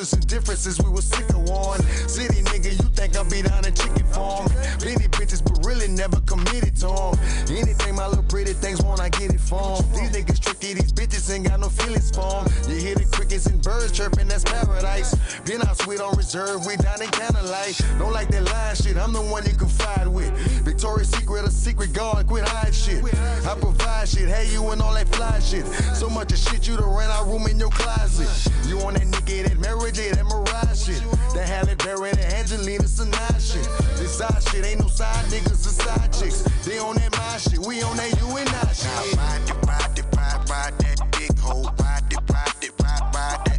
had and differences, we was sick of warring. City nigga, you think I be down in chicken farm? Plenty bitches, but really never committed to 'em. Anything my little pretty things want, I get it from. These niggas tricky, these bitches ain't got no feelings for 'em. You hear the crickets and birds chirping, that's paradise. Been out sweet on reserve, we down in candlelight. Don't like that line shit, I'm the one you confide with. Victoria's Secret, a secret guard, quit hide shit. I provide shit, hey you and all that fly shit. So much of shit you done ran out room in your closet. You on that nigga, that J, that Mariah shit. That Halle Berry, that Angelina Sinai shit. This side shit ain't no side niggas, the side chicks. They on that my shit, we on that you and I shit. Now ride ride ride, ride that big hoe. Ride it, ride it,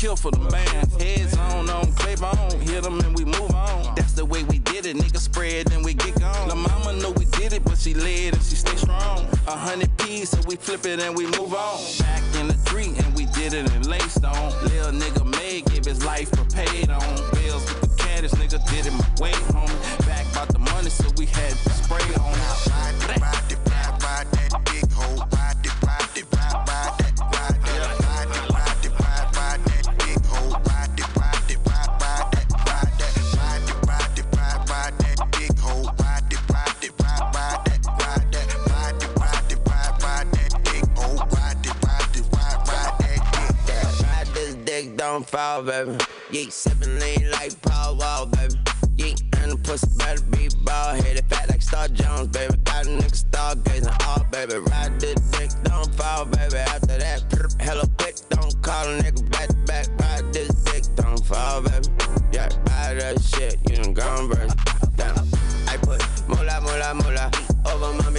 kill for the bands. Heads on, on, clay bone, hit them and we move on. That's the way we did it, niggas spread, then we get gone. La mama know we did it, but she led and she stay strong. A hundred P's, so we flip it and we move on. Back in the street and we did it in Laystone. Lil nigga May gave his life for paid on. Bills with the caddies, nigga did it my way, homie. Back about the money, so we had to spray on. Ride fall, baby. Yeet, sippin' lean like Paul Wall, baby. Yeet, and the pussy better be ball headed, fat like Star Jones, baby. Got a nigga stargazing, all baby. Ride this dick, don't fall, baby. After that, prr, hella quick, don't call a nigga back back. Ride this dick, don't fall, baby. Yeah, ride that shit, you done gone, baby.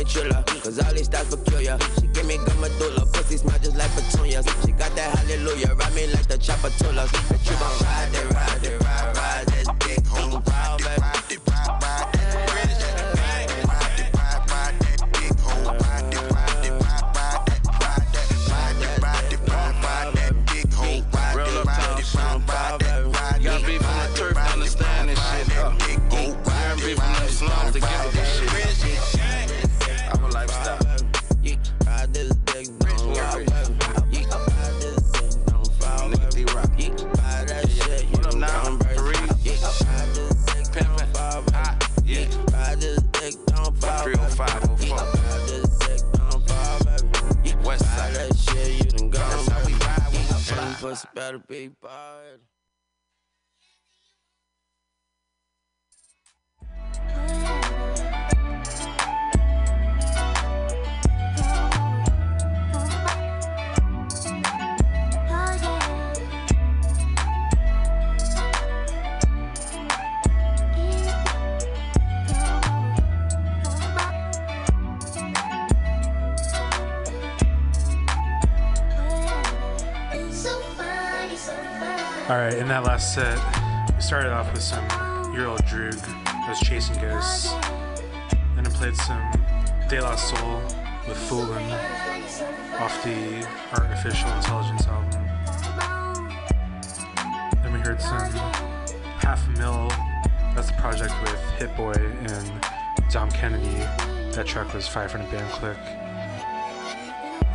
Chilla. Cause all these styles peculiar. She give me good medulla. Pussy smell just like petunias. She got that hallelujah. Ride me like the chopper tulas. But you gon' ride ride it, ride, ride this dick. Home baby. Pussy better be bad. All right, in that last set, we started off with some Your Old Droog, that was Chasing Ghosts. Then I played some De La Soul with Foolin' off the Artificial Intelligence album. Then we heard some Half a Mil, that's the project with Hit Boy and Dom Kennedy. That track was 500 Band Click.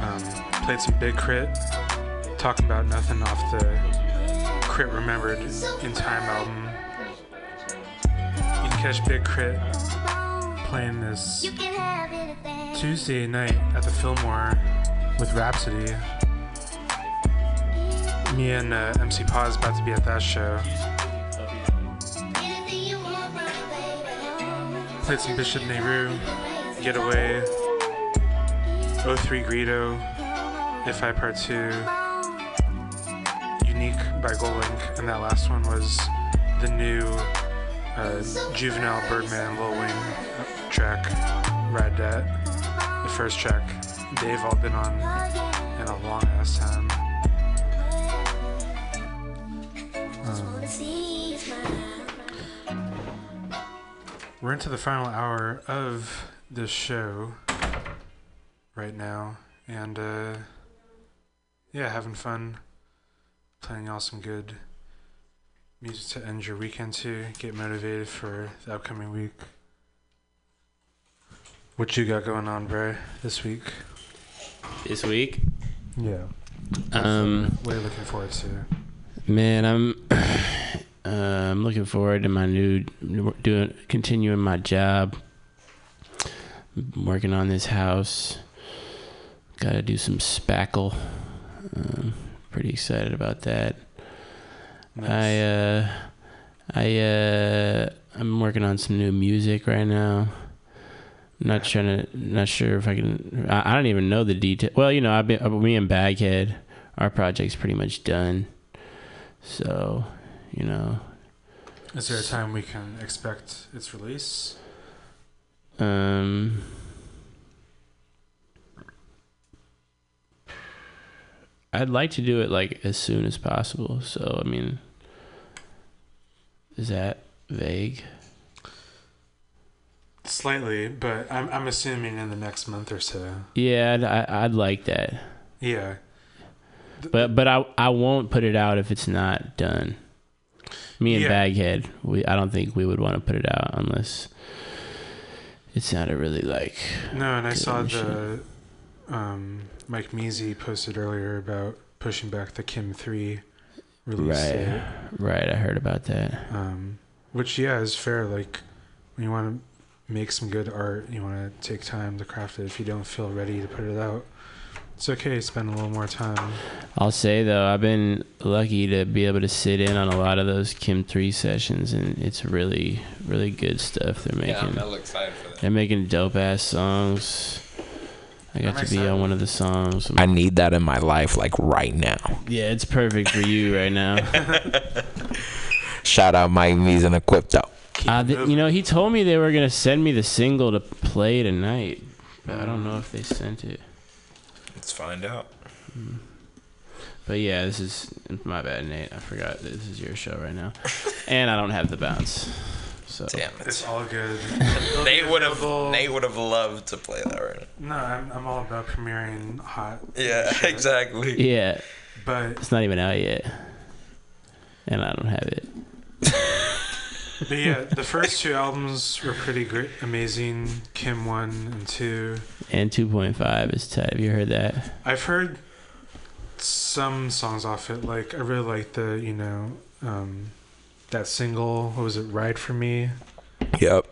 Um, played some Big K.R.I.T., talking about nothing off the Crit Remembered in Time album. You can catch Big K.R.I.T. playing this Tuesday night at the Fillmore with Rapsody. Me and uh, MC Paz about to be at that show. Played some Bishop Nehru, Getaway, 03 Greedo, If I Part 2, Unique by Golink, and that last one was the new uh, Juvenile Birdman Lil Wayne track, Ride That. The first track they've all been on in a long ass time. Um, we're into the final hour of this show right now, and uh, yeah, having fun playing y'all some good music to end your weekend to get motivated for the upcoming week. What you got going on, Bray, this week? This week? Yeah. Um, What are you looking forward to? Man, I'm uh, I'm looking forward to my new doing continuing my job. Working on this house. Got to do some spackle. Um, pretty excited about that. I uh, I uh, I'm working on some new music right now. Not trying to, not sure if I can. I, I don't even know the detail. Well, you know, I've been me and Baghead. Our project's pretty much done. So, you know, Is there a time we can expect its release? um, I'd like to do it like as soon as possible. So, I mean, is that vague? Slightly, but I'm I'm assuming in the next month or so. Yeah, I'd, I, I'd like that. Yeah. But but I I won't put it out if it's not done. Me and Yeah. Baghead, we I don't think we would want to put it out unless it sounded really like No, and I saw the um, Mike Meezy posted earlier about pushing back the Kim three release Right. date. Right, I heard about that. Um, which yeah is fair. Like when you want to make some good art, you want to take time to craft it. If you don't feel ready to put it out, it's okay. To spend a little more time. I'll say though, I've been lucky to be able to sit in on a lot of those Kim three sessions, and it's really, really good stuff they're making. Yeah, making. I'm excited for that. They're making dope ass songs. I got to be on one of the songs. I need that in my life, like right now. Yeah, it's perfect for you right now. Shout out Mike Mees and Equipto. Uh, th- you know, he told me they were gonna send me the single to play tonight, but I don't know if they sent it. Let's find out. But yeah, this is my bad, Nate. I forgot this is your show right now, and I don't have the bounce. So Damn It's all good. Nate would have Nate would have loved to play that right No, I'm, I'm all about premiering hot. Yeah, shit. exactly. Yeah, But it's not even out yet, and I don't have it. But yeah, the first two albums were pretty great, amazing. Kim one and two. And 2.5 is tight. Have you heard that? I've heard some songs off it. Like I really like the you know um, that single. What was it? Ride for me. Yep.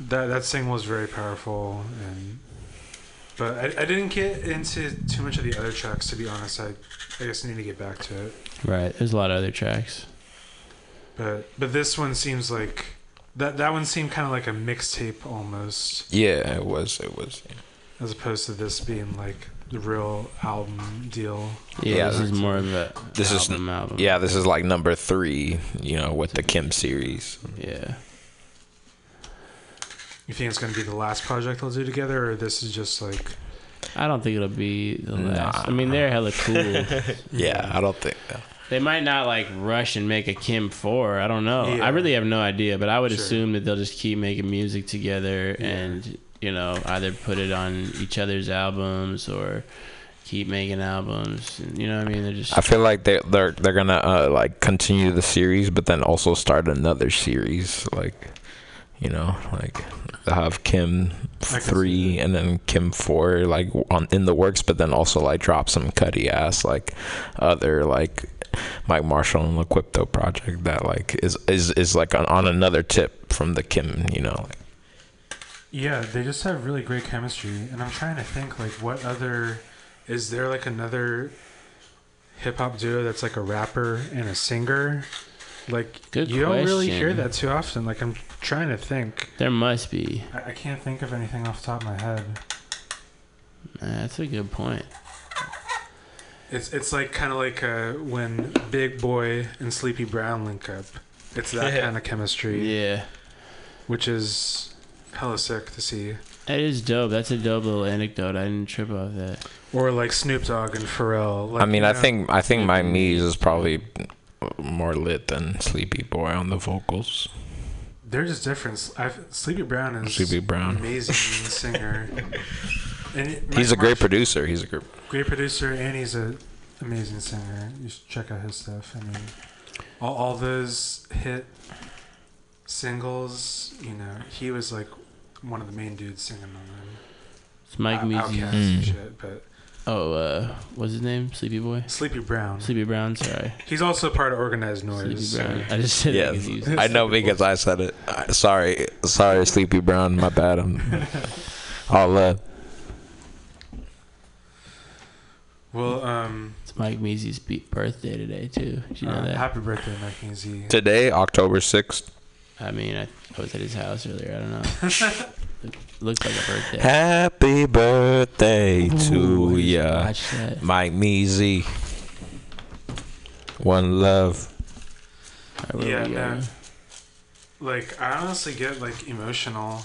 That that single was very powerful and But I, I didn't get into too much of the other tracks to be honest. I I guess I need to get back to it. Right. There's a lot of other tracks. But but this one seems like that that one seemed kind of like a mixtape almost, Yeah, it was. It was. As opposed to this being like the real album deal. Yeah, this is more of a This album, is album. yeah. This is like number three. You know, with the Kim series. Yeah. You think it's gonna be the last project they'll do together, or this is just like I don't think it'll be the last. Nah. I mean, they're hella cool. Yeah, I don't think. They might not like rush and make a Kim four. I don't know. Yeah. I really have no idea, but I would Sure. assume that they'll just keep making music together and you know either put it on each other's albums or keep making albums. You know what I mean? They're just I feel like they they're they're gonna uh, like continue the series, but then also start another series. Like, you know, like they have Kim three and then Kim four like on in the works, but then also like drop some cutty ass like other like Mike Marshall and Laquipto project that like is is is like on, on another tip from the Kim. You know, like, Yeah, they just have really great chemistry, and I'm trying to think like what other is there like another hip hop duo that's like a rapper and a singer? Like Good you don't really hear that too often. Like I'm trying to think. there must be. I, I can't think of anything off the top of my head. That's a good point. It's it's like kind of like uh, when Big Boi and Sleepy Brown link up. It's that kind of chemistry. Yeah. Which is hella sick to see. That is dope. That's a dope little anecdote. I didn't trip off that. Or like Snoop Dogg and Pharrell. Like, I mean, you I think I think my Mies is probably more lit than Sleepy Boy on the vocals. They're just different. I've, Sleepy Brown is Sleepy Brown. amazing singer. And it- He's a great Marsh- producer. He's a great. great producer, and he's an amazing singer. You should check out his stuff. I mean, all, all those hit singles. You know, he was like one of the main dudes singing on them. It's Mike Out- Meezy. Outkast and shit, but Oh, uh, what's his name? Sleepy Boy. Sleepy Brown. Sleepy Brown. Sorry. He's also part of Organized Noize. Sleepy Brown. so- I just said that Yes, 'cause I know because I said it. I- Sorry, sorry, Sleepy Brown. My bad. I'm all love. Well, um, It's Mike Meezy's be- birthday today too. Did you know uh, that? happy birthday, Mike Easy. Today, October sixth. I mean, I, I was at his house earlier. I don't know. Look, looked like a birthday. Happy birthday to Ooh, I just ya. Mike Meezy. One love. Alright, where yeah, we no. Like I honestly get like emotional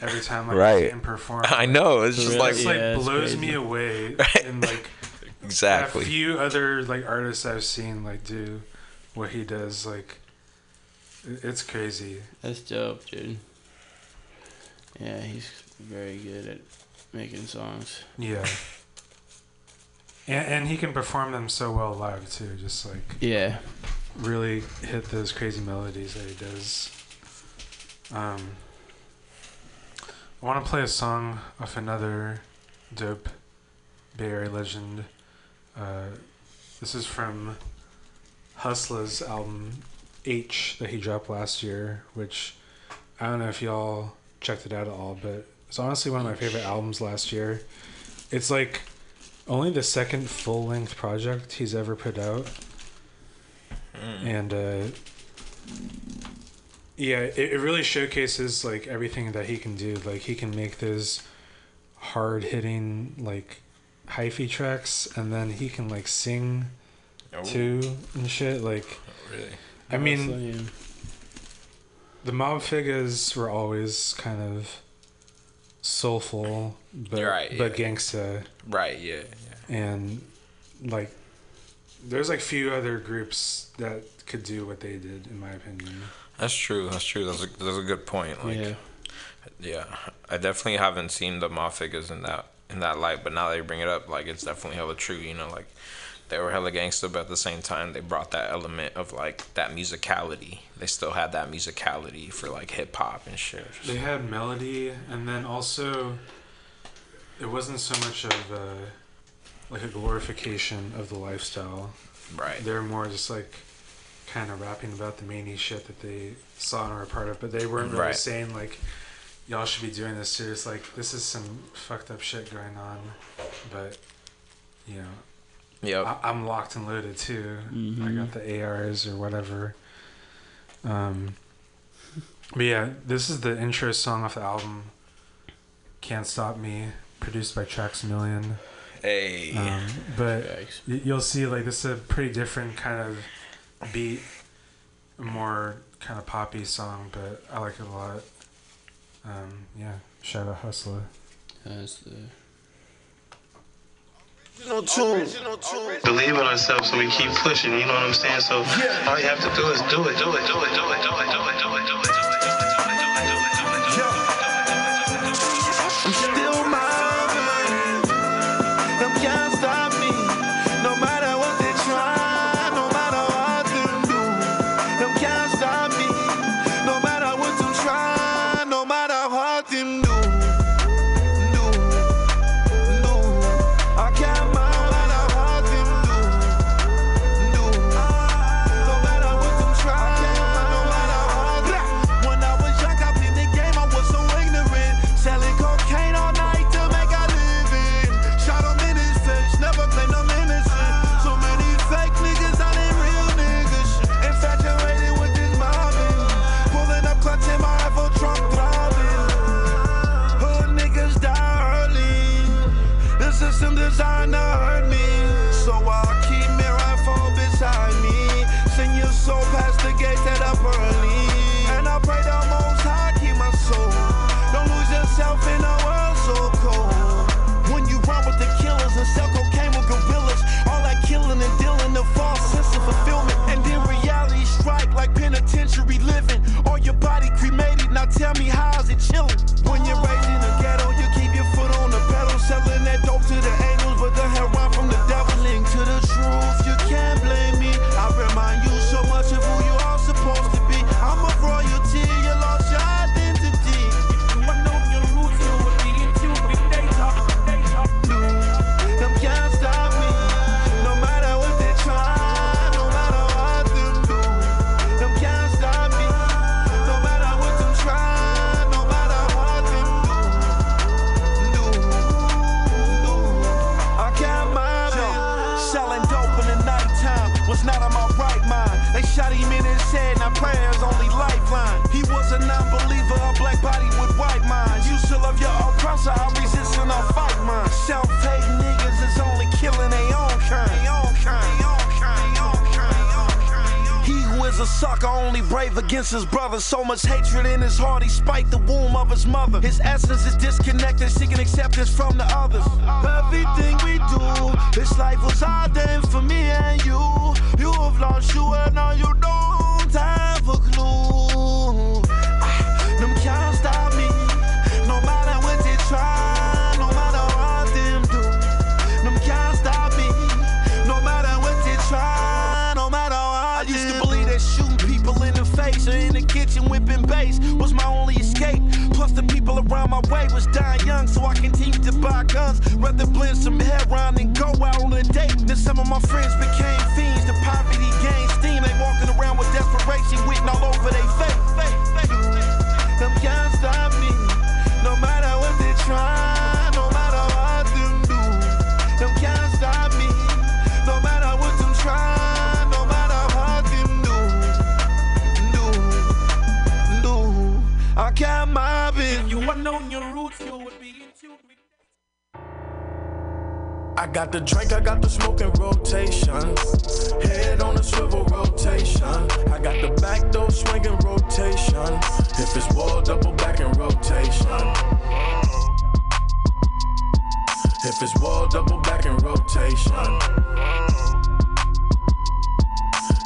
every time like I Right. see him perform. I know. It's just Really? like It's like Yeah, blows me away, and like exactly. a few other like artists I've seen like do what he does. Like it- it's crazy. That's dope, dude. Yeah, he's very good at making songs. Yeah. And, and he can perform them so well live too. Just like Yeah. really hit those crazy melodies that he does. Um, I want to play a song of another dope Bay Area legend. Uh, this is from Husalah's album H that he dropped last year, which I don't know if y'all checked it out at all, but it's honestly one of my favorite albums last year. It's like only the second full length project he's ever put out and uh, yeah, it, it really showcases like everything that he can do. Like he can make those hard hitting like hyphy tracks, and then he can like sing too and shit. Like, Really? I mean, the Mob Figaz were always kind of soulful, but Right, but yeah. gangsta Right. Yeah. yeah. and like there's like few other groups that could do what they did in my opinion That's true. That's true. That's a that's a good point. Like, Yeah. yeah, I definitely haven't seen the Mob Figaz in that in that light, but now that you bring it up, like it's definitely hella true. You know, like they were hella gangster, but at the same time, they brought that element of like that musicality. They still had that musicality for like hip hop and shit. they had melody and then also it wasn't so much of a like a glorification of the lifestyle Right. they're more just like kind of rapping about the many shit that they saw and were a part of but they weren't really Right. saying like y'all should be doing this too. It's like this is some fucked up shit going on, but you know, Yep. I, I'm locked and loaded too. I Mhm. got the ARs or whatever. Um, but yeah, this is the intro song off the album. Can't Stop Me, produced by Trax Million. Hey. Um, but y- you'll see, like, this is a pretty different kind of beat, a more kind of poppy song, but I like it a lot. Um, yeah, shout out Husalah. That's the. Believe in ourselves so we keep pushing, you know what I'm saying? So all you have to do is do it, do it, do it, do it, do it, do it, do it, do it, do it, do I'm still mobbing. Penitentiary living. Or your body cremated, now tell me how is it sucker, only brave against his brother. So much hatred in his heart, he spiked the womb of his mother. His essence is disconnected, seeking acceptance from the others. Everything we do, this life was ordained for me and you. You have lost you and now you don't way was dying young, so I continued to buy guns. Rather blend some heroin and go out on a date. Then some of my friends became fiends. The poverty gained steam. They walking around with desperation written all over their face. Got the drink, I got the smoke in rotation. Head on a swivel rotation. I got the back door swinging rotation. If it's wall, double back in rotation. If it's wall, double back in rotation.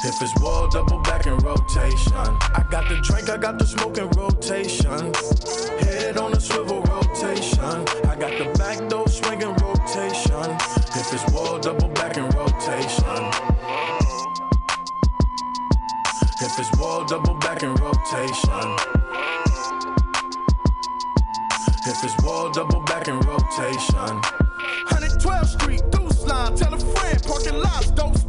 If it's wall, double back in rotation. I got the drink, I got the smoke in rotation. Head on a swivel rotation. I got the back door If it's wall, double back in rotation. If it's wall, double back in rotation. 112th Street, Deuce Line, tell a friend, parking lots, dope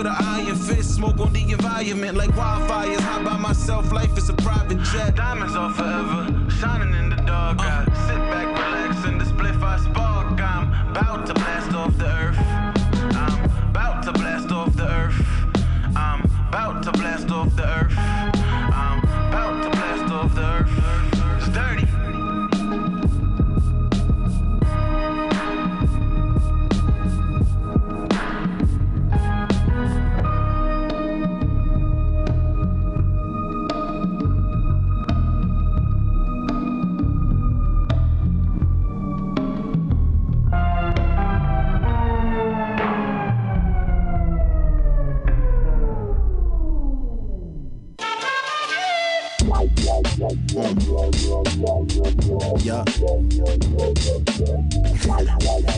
with an iron fist. Smoke on the environment like wildfires. High by myself, life is a private jet. Diamonds are forever, shining in the dark. Uh,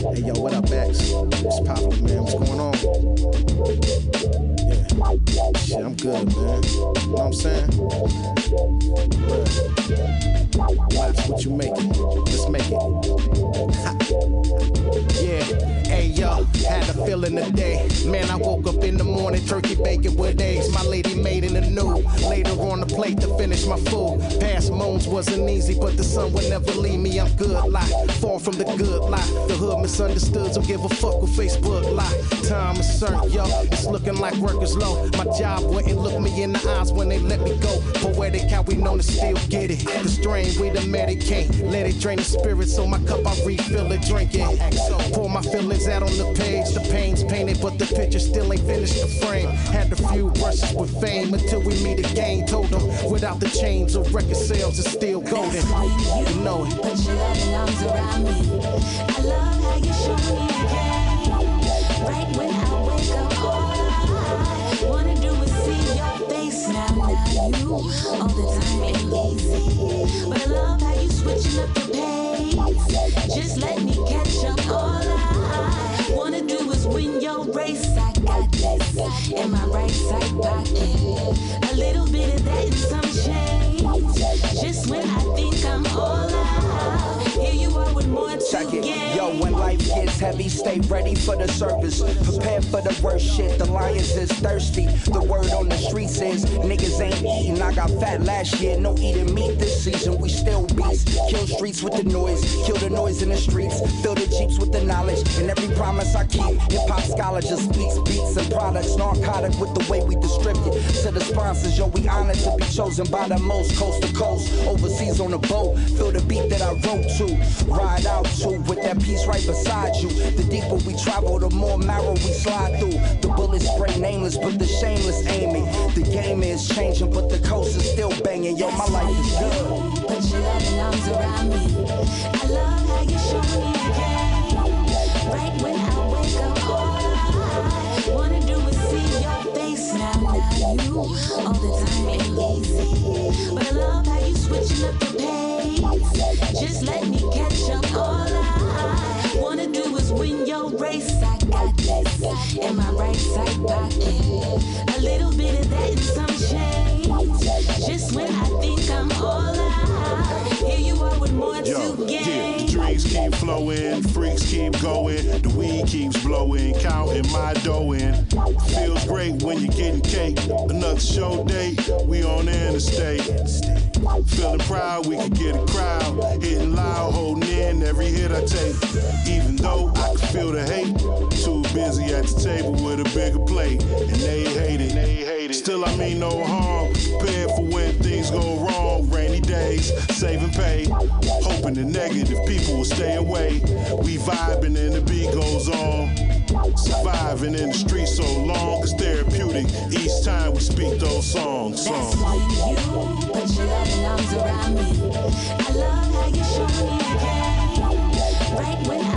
Hey yo, what up, Max? What's poppin', man? What's going on? Yeah. Shit, I'm good, man. You know what I'm saying? What you making? Let's make it. Feeling the day. Man, I woke up in the morning, turkey bacon with eggs. My lady made in the new. Later on the plate to finish my food. Past moans wasn't easy, but the sun would never leave me. I'm good lie, far from the good lie. The hood misunderstood, don't give a fuck with Facebook lie. Time is certain, yo. It's looking like work is low. My job wouldn't look me in the eyes when they let me go. Poetic, how we known to still get it. The strain we the medicate. Let it drain the spirit, so my cup I refill it, drink it. Pour my feelings out on the page. The pain's painted, but the picture still ain't finished the frame. Had a few brushes with fame until we meet again. Told them without the chains of record sales, it's still golden. You know it. Put your loving arms around me. I love how you show me again. Right when I wake up, all I wanna do is see your face. Now, now you all the time ain't easy, but I love how you switching up the pace. Just let me catch up. All I race. I got this in my right side pocket. A little bit of that and some change. Just when I think I'm all out, here you are with more to Check it. gain. Yo, when life gets heavy, stay ready for the service. Prepare for the worst shit. The lions is thirsty. The word on the streets is niggas ain't eating. I got fat last year, no eating meat this season. We still beasts. Kill streets with the noise. Kill the noise in the streets. Fill the jeeps with the knowledge. And every promise I keep. Hip hop scholar just speaks beats and products. Narcotic with the way we distribute. To the sponsors, yo, we honored to be chosen by the most coast to coast. Overseas on a boat. Feel the beat that I wrote to. Ride out to with that piece right beside you. The deeper we travel, the more marrow we slide through. The bullets spray nameless, but the shameless aiming. The game is changing, but the coast is still banging. Yo, my life is good. Put your loving arms around me. I love how you show me again. All the time ain't easy, but I love how you switching up the pace. Just let me catch up. All I wanna do is win your race. I got this in my right side pocket. A little bit of that and some change. Just when I think I'm all out, Yo, to yeah, the drinks keep flowing, freaks keep going, the weed keeps blowing, counting my dough in. Feels great when you're getting cake. Another show date, we on the interstate. Feeling proud, we can get a crowd. Hitting loud, holding in every hit I take. Even though I can feel the hate, too busy at the table with a bigger plate. And they hate it, they hate it. Still, I mean no harm. Prepared for when things go wrong. Rainy days, saving Hoping the negative people will stay away. We vibing and the beat goes on. Surviving in the street so long, it's therapeutic. Each time we speak those songs. That's songs. when you put your loving arms around me. I love how you show me again. Right when I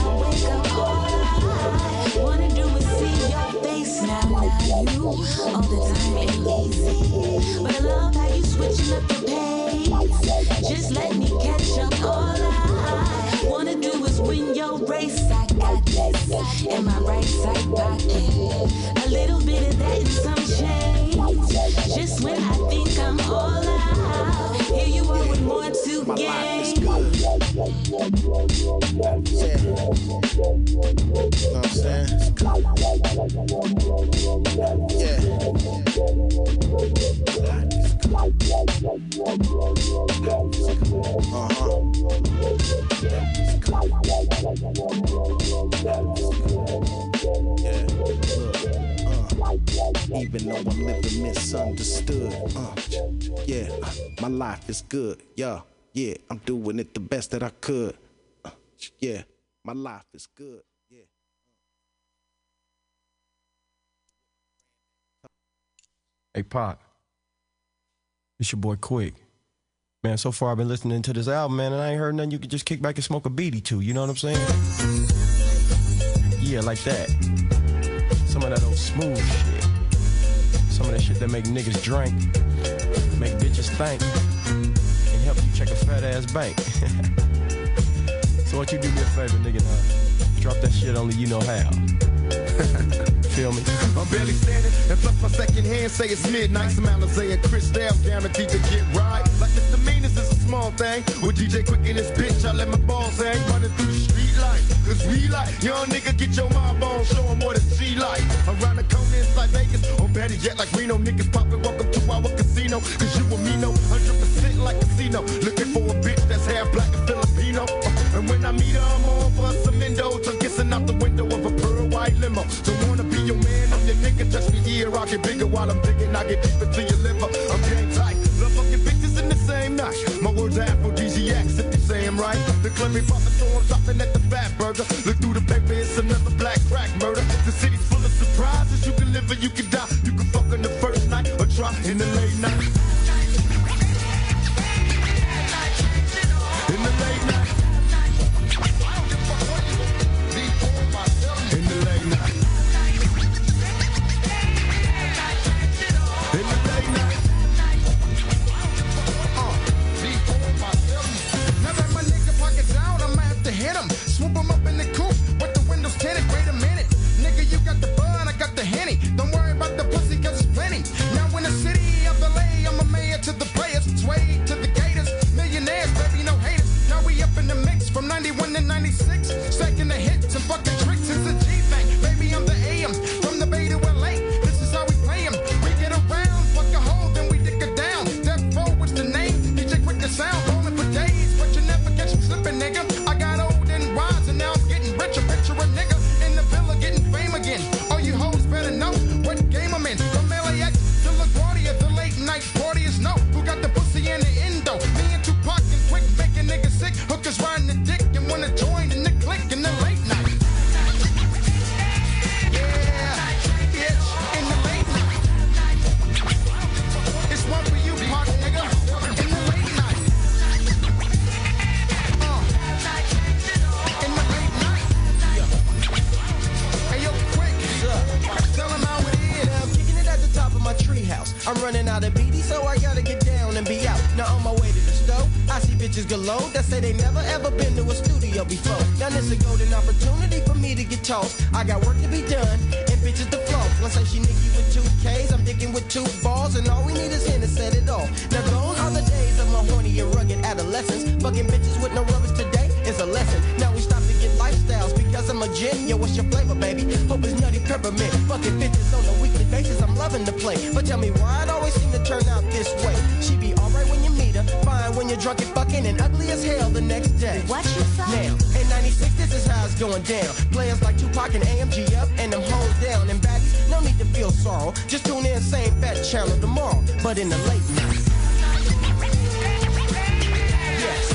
you all the time ain't easy, but I love how you switching up the pace. Just let me catch up. All I wanna do is win your race. I got this in my is good, yeah, yeah, I'm doing it the best that I could, uh, yeah, my life is good. Yeah. Hey, Pop. It's your boy Quik. Man, so far I've been listening to this album, man, and I ain't heard nothing you could just kick back and smoke a beady to. You know what I'm saying? Yeah, like that. Some of that old smooth shit. Some of that shit that make niggas drink, make bitches think, and help you check a fat ass bank. so what you do me a favor, nigga, now? Drop that shit only you know how. Feel me? I'm barely standing, and plus my second hand say it's midnight. Some Alizé and Cristal guaranteed to get right. Like misdemeanors is a small thing. With DJ Quik in this bitch, I let my balls hang. Running through cause we like young nigga get your mind on, show show 'em what it's she like. Around the corner, it's like Vegas, or better yet, like Reno niggas poppin'. Welcome to our casino. Cause you and me know 100% like casino. Looking for a bitch that's half black and Filipino. And when I meet her, I'm on for some endos. I'm kissing out the window of a pearl white limo. Don't wanna be your man, I'm your nigga. Touch me here, I get bigger while I'm digging. I get deeper to your liver. I'm gang tight. Love fucking bitches in the same night. My words are aphrodisiacs you right. The Clemmy Papa, so I'm stopping at the Fatburger. Look through the paper, it's another black crack murder. The city's full of surprises. You can live or you can die. You can fuck on the first night or try in the late night. To the players. Sway to the gators. Millionaires, baby, no haters. Now we up in the mix from 91 to 96. Stacking the hits and fucking for me to get tossed. I got work to be done and bitches to floss. One say she Nikki with two K's, I'm dicking with two balls, and all we need is him to set it off. Now those are the days of my horny and rugged adolescence. Fucking bitches with no rubbers today is a lesson. Now we stop to get lifestyles because I'm a gin. Yo, what's your flavor, baby? Hope it's nutty peppermint. Fucking bitches on a weekly basis, I'm loving the play. But tell me why it always seem to turn out this way. She be alright when you meet her, fine when you're drunk and fucking, and ugly as hell the next day. What you say? Now, 96, this is how it's going down. Players like Tupac and AMG up, and them hoes down. And baddies, no need to feel sorrow. Just tune in, same fat channel tomorrow. But in the late night. Yes,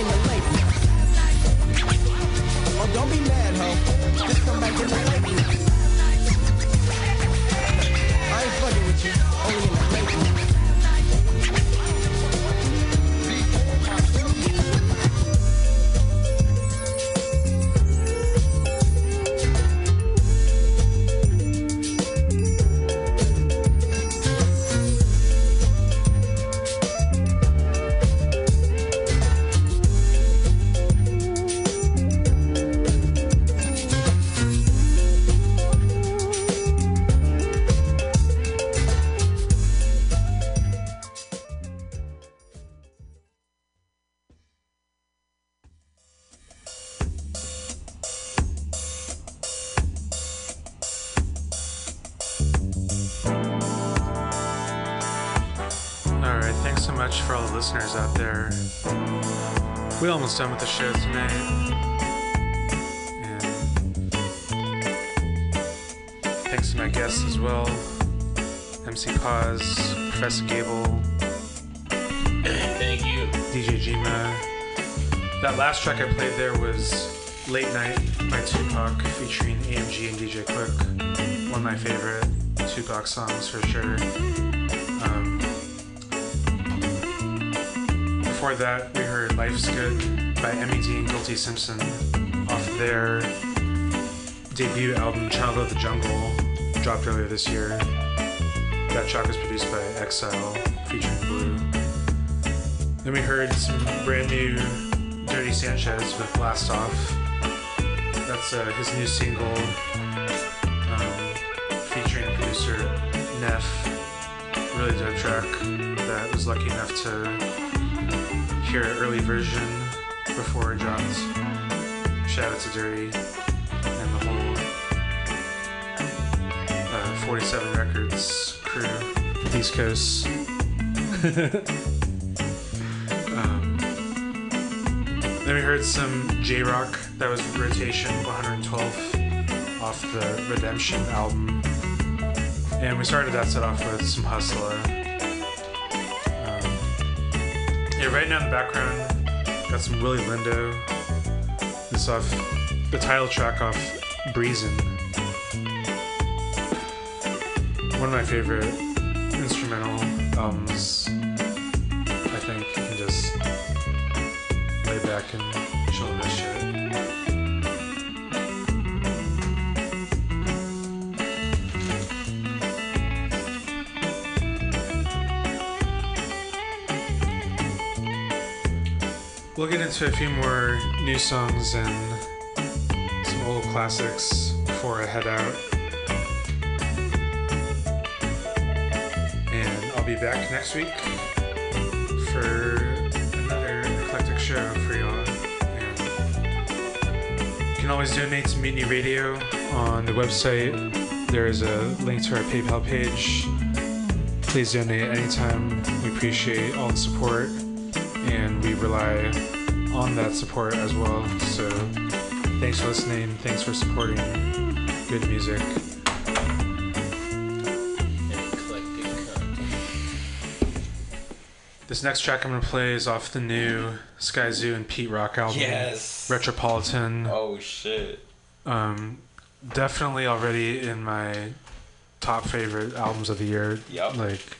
in the late night. Oh, don't be mad, ho. Just come back in the late night. I ain't fucking with you, only in the almost done with the show tonight. And thanks to my guests as well. MC Paz, Professor Gable, Thank you. DJ Jima. That last track I played there was Late Night by Tupac featuring AMG and DJ Quik. One of my favorite Tupac songs for sure. Before that, we heard Life's Good by MED and Guilty Simpson off their debut album Child of the Jungle, dropped earlier this year. That track was produced by Exile featuring Blu. Then we heard some brand new Dirty Sanchez with Blast Off. That's uh, his new single um, featuring producer Neff. Really dope track that was lucky enough to hear an early version before it drops. Shout out to Dirty and the whole uh, 47 Records crew, East Coast. um, then we heard some Jay Rock. That was Rotation 112 off the Redemption album. And we started that set off with some Husalah. Yeah, right now in the background, got some Willie Lindo. This off the title track off Breezin'. One of my favorite instrumental albums. I think you can just lay back and We'll get into a few more new songs and some old classics before I head out. And I'll be back next week for another eclectic show for y'all. You can always donate to Mutiny Radio on the website. There is a link to our PayPal page. Please donate anytime. We appreciate all the support rely on that support as well. So thanks for listening. Thanks for supporting good music. This next track I'm gonna play is off the new Skyzoo and Pete Rock album. Yes. Retropolitan. Oh shit. Um, definitely already in my top favorite albums of the year. Yup. Like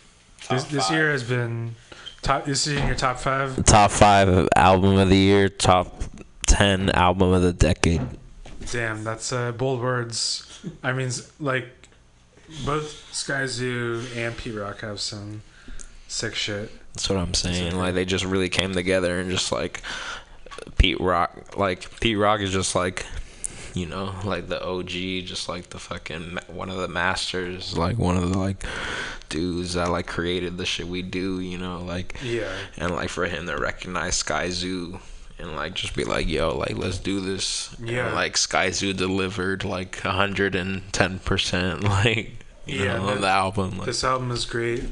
this, Top this year has been top. This is in your top five. Top five album of the year. Top ten album of the decade. Damn, that's uh, bold words. I mean, like both Skyzoo and Pete Rock have some sick shit. That's what I'm saying. Like they just really came together and just like Pete Rock. Like Pete Rock is just like you know like the OG, just like the fucking one of the masters, like one of the like dudes that like created the shit we do. You know, like Yeah. and like for him to recognize Skyzoo. And like just be like, yo, like let's do this. Yeah. And, like Skyzoo delivered like hundred and ten percent, like you Yeah, know, man. the album. Like, This album is great.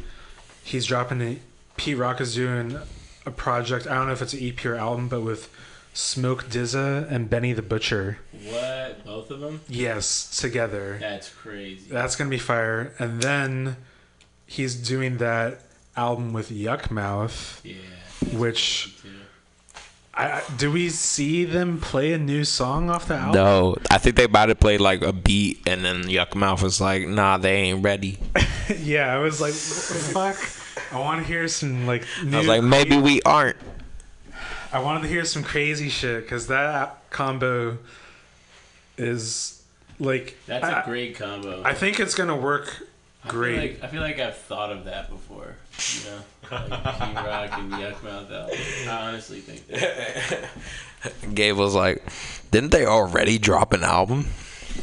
He's dropping it. Pete Rock is doing a project. I don't know if it's an EP or album, but with Smoke DZA and Benny the Butcher. What? Both of them? Yes, together. That's crazy. That's gonna be fire. And then he's doing that album with Yukmouth. Yeah. Which I, I do we see them play a new song off the album? No, I think they about to play like a beat, and then Yukmouth was like, "Nah, they ain't ready." yeah, I was like, fuck. I want to hear some like. New I was like, maybe we aren't. I wanted to hear some crazy shit because that combo is like. That's a a great combo. I think it's gonna work I feel great. like- I feel like I've thought of that before. You know, like King Rock and Yukmouth album. I honestly think that. Gabe was like, "Didn't they already drop an album?"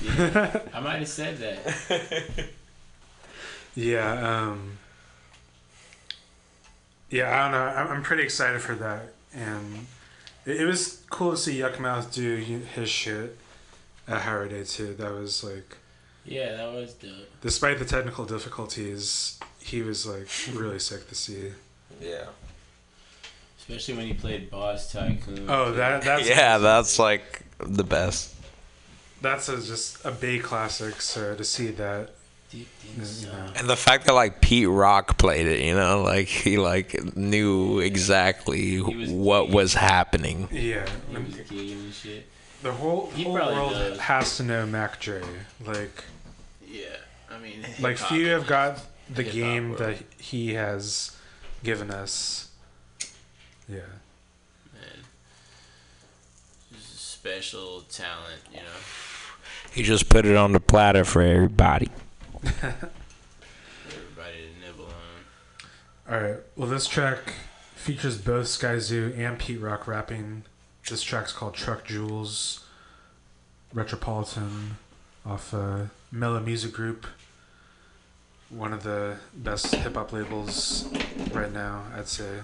Yeah, I might have said that. Yeah, um Yeah, I don't know. I'm, I'm pretty excited for that. And it, it was cool to see Yukmouth do his shit at Hiero Day too. That was like Yeah, that was dope. despite the technical difficulties, he was like really sick to see. Yeah. Especially when he played Boss Tycoon. Oh, that that's yeah, that's like the best. that's a, just a Bay classic. So to see that, you know, And the fact that like Pete Rock played it, you know, like he like knew exactly what was happening. yeah, He was gigging and shit. the whole He whole probably world does. has to know Mac Dre. Like, Yeah, I mean, like hip-hop. few have got the game world. that he has given us. Yeah. Man. Just a special talent, you know. He just put it on the platter for everybody. Everybody to nibble on. All right. Well, this track features both Skyzoo and Pete Rock rapping. This track's called Truck Jewels, Retropolitan, off uh, Mello Music Group. One of the best hip hop labels right now, I'd say.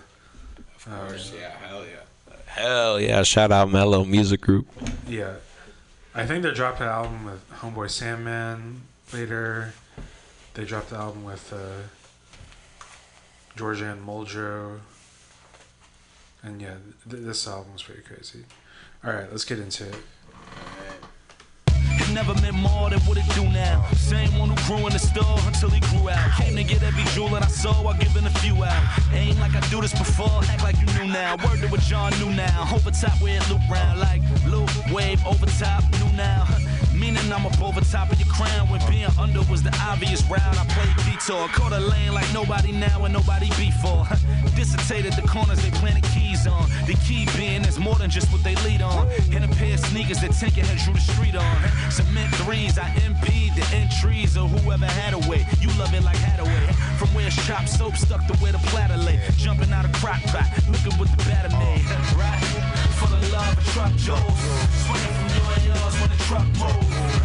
Of course, yeah, hell yeah. Hell yeah! Shout out Mello Music Group. Yeah. I think they're dropping an album with Homeboy Sandman later. They dropped the album with uh, Georgia Anne Muldrow. And yeah, th- this album was pretty crazy. All right, let's get into it. Never meant more than what it do now. Same one who grew in the store until he grew out. Came to get every jewel that I saw a few out. Ain't like I do this before, act like you knew now. Word to what John knew now. Over top loop round like loop, wave, over top, new now. Meaning I'm up over top of your crown when being under was the obvious route. I played detour, caught a lane like nobody now and nobody before. Dissertated the corners they planted keys on. The key being is more than just what they lead on. In a pair of sneakers that Tinker had drew the street on. Cement threes, I impede the entries of whoever had a way. You love it like Haddaway. From where it's chopped soap stuck to where the platter lay. Jumping out of crock pot, looking what the batter made. Right? For the love of truck Joes. Swinging from truck moves.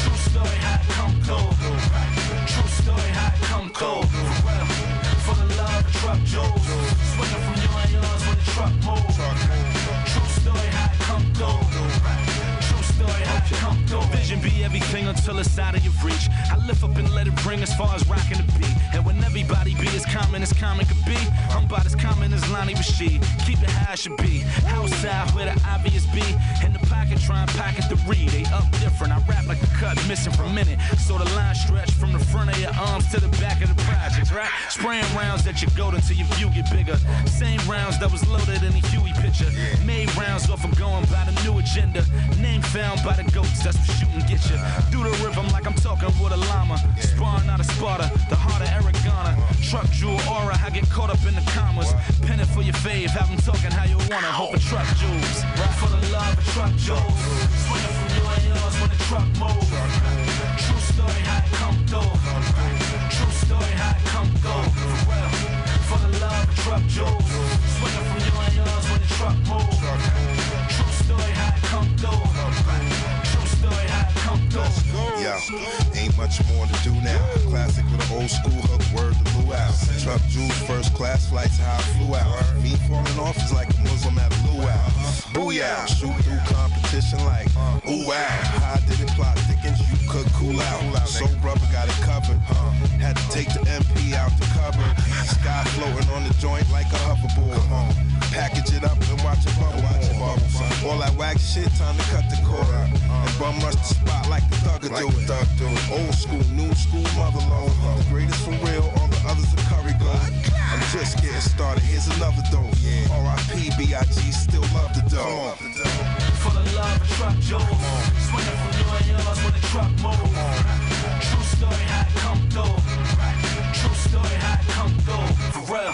True story, how it come through. True story, how it come through. For the love of truck Joes. Swinging from you and yours when the truck moves. True story, how it come through. Vision be everything until it's out of your reach. I lift up and let it bring as far as rocking the beat. And when everybody be as common as common could be, I'm about as common as Lonnie Rashid. Keep it how it should be. Outside where the obvious be. In the pocket, try and pocket the read. They up different. I rap like the cut missing for a minute. So the line stretch from the front of your arms to the back of the projects, right? Spraying rounds at your goat until your view get bigger. Same rounds that was loaded in the Huey picture. Made rounds off of going by the new agenda. Name found by the goats, that's what shooting get you. Do the rhythm like I'm talking with a llama. Sparring out of Sparta, the heart of Garner. Truck jewel aura, I get caught up in the commas. Pen it for your fave, have them talking how you wanna. Hope a truck jewels. Right for the love of truck jewels. Swinging from you and when the truck moves. True story, how it come through. True story, how it come through. For. For the love of truck jewels. Swinging from you and when the truck moves. Yeah, ain't much more to do now. Classic with an old school hook, word to luau. Truck Jules, first class flights, how I flew out. Me falling off is like a Muslim at. Booyah, shoot through competition like uh, ooh wow. How did it plot thickens, you could cool out. So rubber got it covered. Uh, had to take the MP out the cupboard. Sky floating on the joint like a hoverboard. Uh, package it up and watch it bubble. Watch it bubble. All that wax shit, time to cut the cord. And bum rush the spot like the thugger do it. Old school, new school, mother load. The greatest for real, all the others are curry gold. Just getting started, here's another dose. R.I.P. B.I.G. still love the dough. For the love of truck jewels. Swinging from and yours when the truck moves. True story, how it come through. True story, how it come through. For real.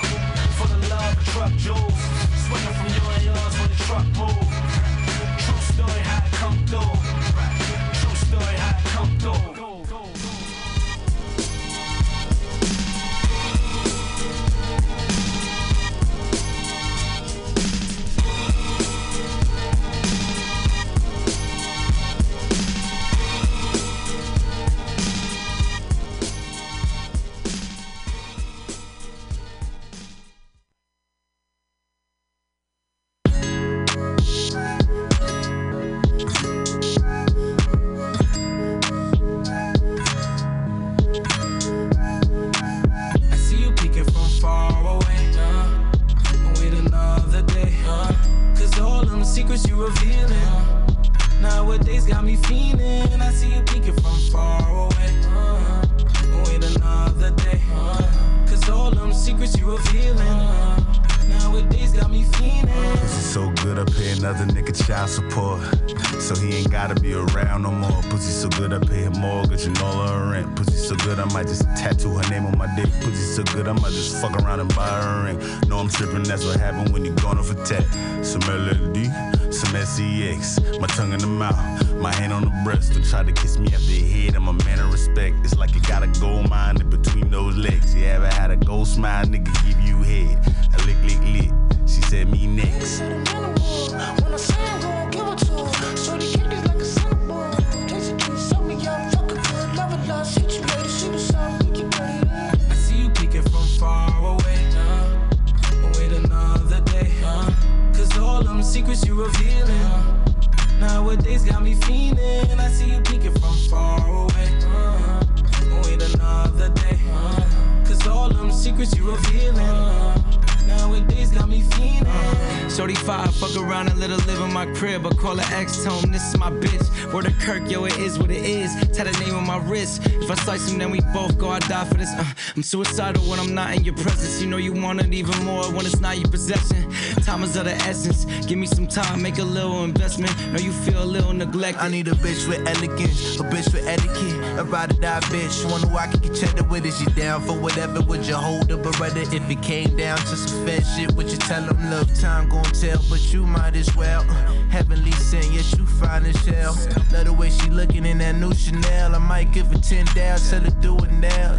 For the love of truck jewels. Swinging from and yours when the truck moves. True story, how it come through. Suicidal when I'm not in your presence. You know you want it even more when it's not your possession. Time is of the essence. Give me some time, make a little investment. Know you feel a little neglected. I need a bitch with elegance, a bitch with etiquette, a ride or die bitch. One who I can get cheddar with. Is down for whatever? Would you hold her beretta if it came down to some fed shit? Would you tell them, look, time gon' tell, but you might as well. Heavenly sent, yet you fine as hell. Love the way she looking in that new Chanel. I might give her 10 down, tell her do it now.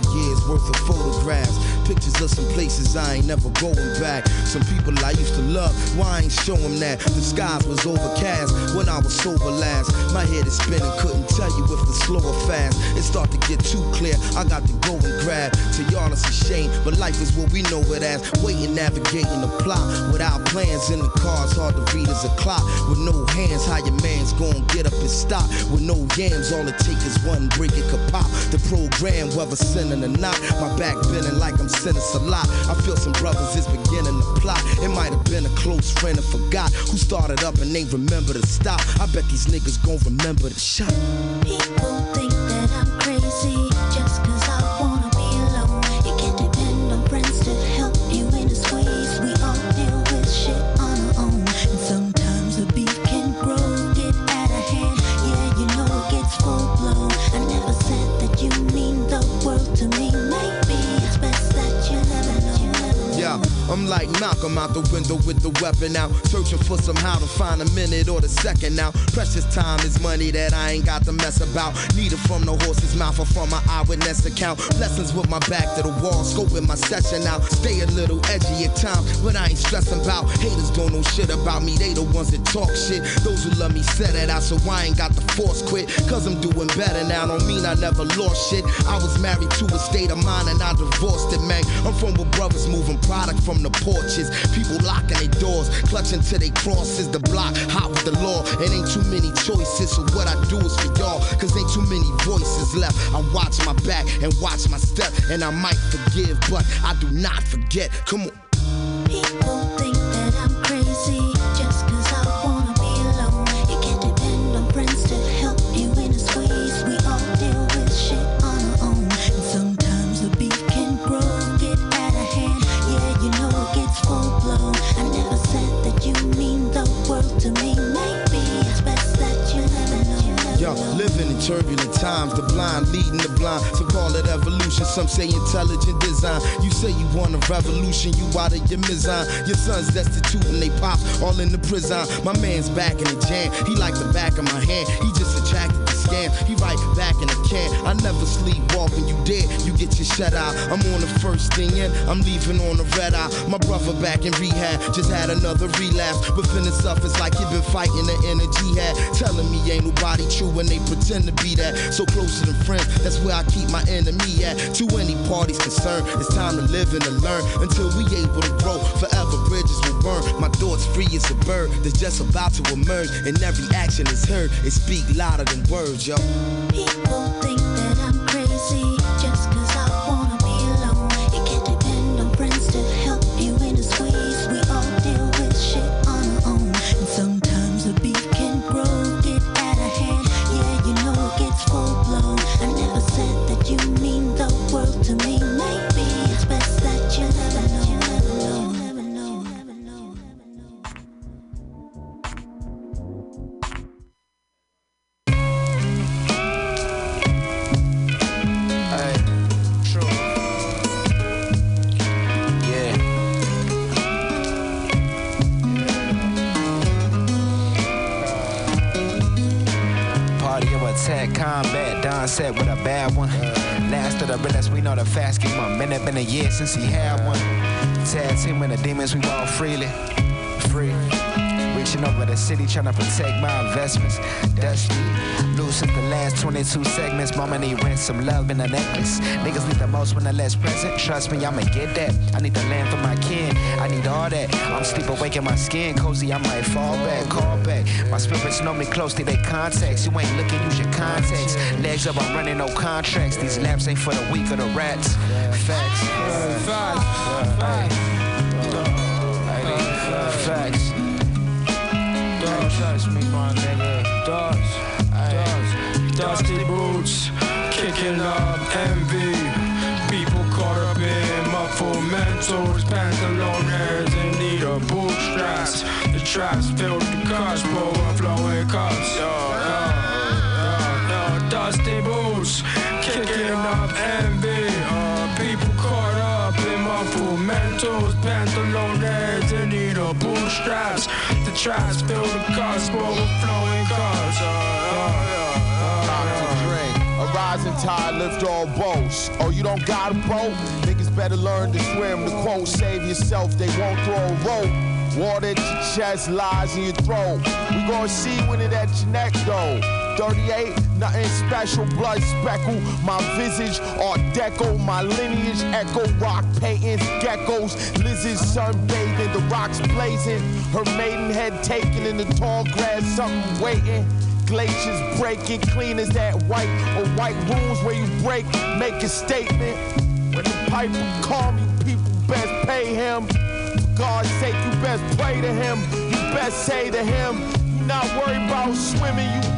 Mad years worth of photographs. Pictures of some places I ain't never going back. Some people I used to love, why I ain't show 'em that? The skies was overcast when I was sober last. My head is spinning, couldn't tell you if the slow or fast. It start to get too clear, I got to go and grab. To y'all it's a shame, but life is what we know it as. Waiting, navigating the plot without plans in the cars, hard to read as a clock. With no hands, how your man's gonna get up and stop? With no yams, all it take is one break, it could pop. The program, whether sinning or not, my back bending like I'm sinning a lot. I feel some brothers is beginning to plot. It might have been a close friend and forgot who started up and ain't remember to stop. I bet these niggas gon' remember the shot. People like Malcolm out the window with the weapon out, searching for somehow to find a minute or the second now. Precious time is money that I ain't got to mess about. Need it from the horse's mouth or from my eyewitness account. Blessings with my back to the wall, scoping my session out. Stay a little edgy at times, but I ain't stressing about. Haters don't know shit about me, they the ones that talk shit. Those who love me said it out, so I ain't got the force quit. Cause I'm doing better now, don't mean I never lost shit. I was married to a state of mind and I divorced it, man. I'm from where brothers moving product from the porches. People locking their doors, clutching to their crosses. The block hot with the law. It ain't too many choices, so what I do is for y'all. Cause ain't too many voices left. I watch my back and watch my step, and I might forgive, but I do not forget. Come on. Blind leading the blind. So call it evolution. Some say intelligent design. You say you want a revolution, you out of your mizan. Your son's destitute and they pop all in the prison. My man's back in the jam. He like the back of my hand. He just attracted He right back in the can. I never sleepwalk when you dead, you get your shut out. I'm on the first thing in, I'm leaving on the red eye. My brother back in rehab just had another relapse. But feeling suffers like he been fighting the energy had. Telling me ain't nobody true when they pretend to be that. So closer than friends, that's where I keep my enemy at. To any parties concerned, it's time to live and to learn until we able to grow. Bridges will burn. My thoughts free as a bird that's just about to emerge, and every action is heard. It speak louder than words, yo. People think fast game up. Been it been a year since he had one. Tag team with the demons, we walk freely. Free. Reaching over the city, trying to protect my investments. Dusty. Loose since the last 22 segments. Mama need rent, some love in a necklace. Niggas need the most when they're less present. Trust me, I'ma get that. I need the land for my kin. I need all that. I'm sleep awake in my skin. Cozy, I might fall back, call back. My spirits know me closely, they contacts. You ain't looking, use your context. Legs up, I'm running no contracts. These laps ain't for the weak or the rats. Facts. Facts. Facts. Trust me, my nigga. Does. Does. Dusty boots, kicking up envy. People caught up in muffled mentals, pantalones in need of bootstraps. The traps filled with cups, overflowing cups. Yo, yo, yo, yo. Dusty boots, kicking up envy. Uh, people caught up in muffled mentals, pantalones in need of bootstraps. The traps filled with cups, overflowing cups. Dr. Dre, a rising tide lift all boats. Oh, you don't got a boat? Niggas better learn to swim. The quote, save yourself, they won't throw a rope. Water at your chest, lies in your throat. We gonna see when it at your neck though. 38, nothing special, blood speckle. My visage, art deco, my lineage, echo rock paintings, geckos, lizards sunbathing, the rocks blazing. Her maiden head taken in the tall grass, something waiting. Glaciers breaking, clean as that white or white rooms where you break, make a statement. When the piper call me, people best pay him. For God's sake, you best pray to him. You best say to him, you not worried about swimming, you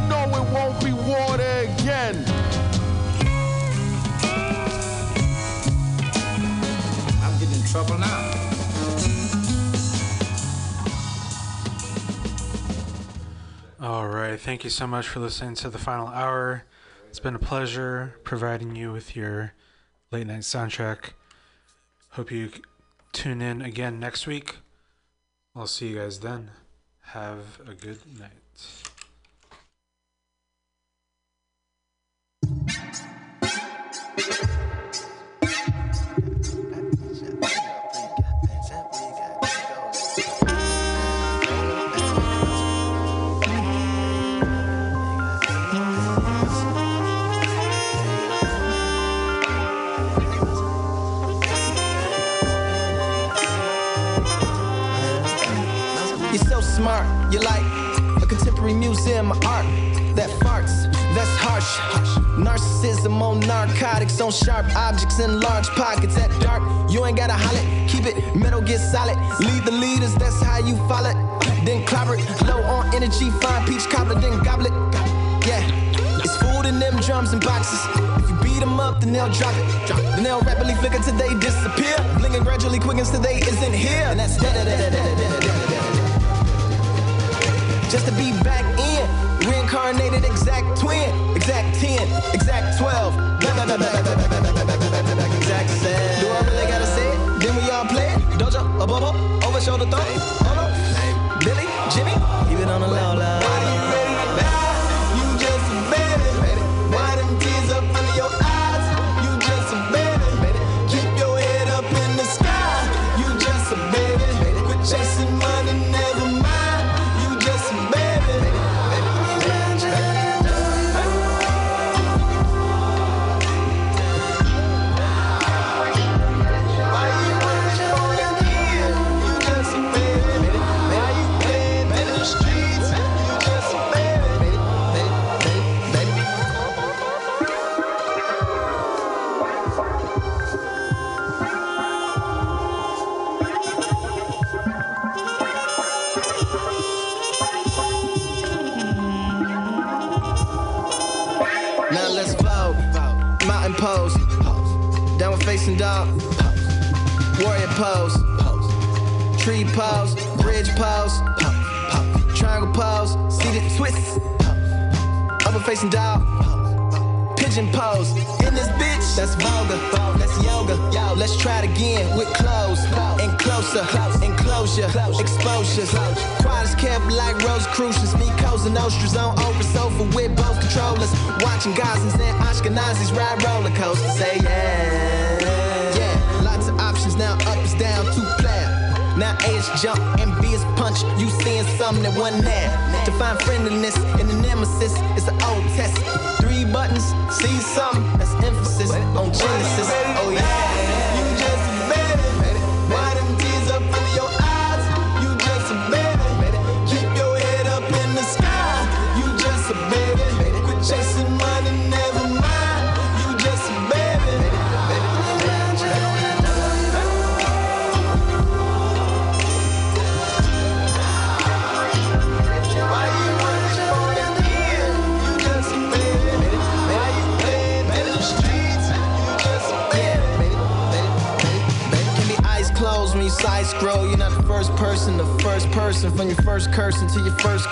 won't be water again. I'm getting in trouble now. All right. Thank you so much for listening to the final hour. It's been a pleasure providing you with your late night soundtrack. Hope you tune in again next week. I'll see you guys then. Have a good night. You're so smart, you're like a contemporary museum of art that farts, that's harsh. Narcissism on narcotics, on sharp objects in large pockets at dark. You ain't gotta holler, keep it metal, get solid. Lead the leaders, that's how you follow it. Then clobber it, low on energy, fine peach cobbler, then goblet. Yeah, it's food in them drums and boxes. If you beat them up, then they'll drop it. Drop. Then they'll rapidly flicker till they disappear. Blinking gradually quickens till they isn't here. And that's just to be back in. Reincarnated exact twin, exact 10, exact 12, exact 7. Do I really gotta say it? Then we all play it. Dojo, a bubble, over shoulder throw. Hold on. Billy, Jimmy, it on the low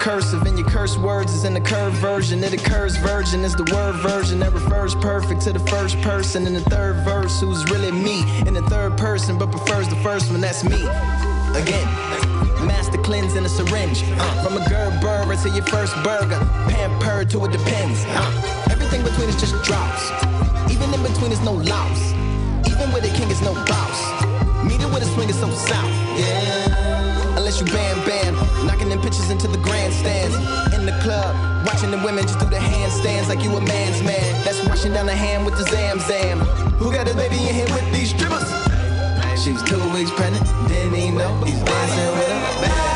cursive. And your curse words is in the curved version. It occurs virgin is the word version that refers perfect to the first person. In the third verse, who's really me? In the third person, but prefers the first one, that's me. Again. Master cleanse in a syringe. Uh, from a Gerber to your first burger. Pampered to it depends. Uh, everything between is just drops. Even in between is no loss. Even with a king is no boss. Meet it with a swing is so south. Yeah. Unless you bam bam. Knocking them pitches into the grandstands. In the club. Watching the women just do the handstands like you a man's man. That's washing down the hand with the zam zam. Who got his baby in here with these strippers? She was two weeks pregnant, didn't even know he's dancing with her.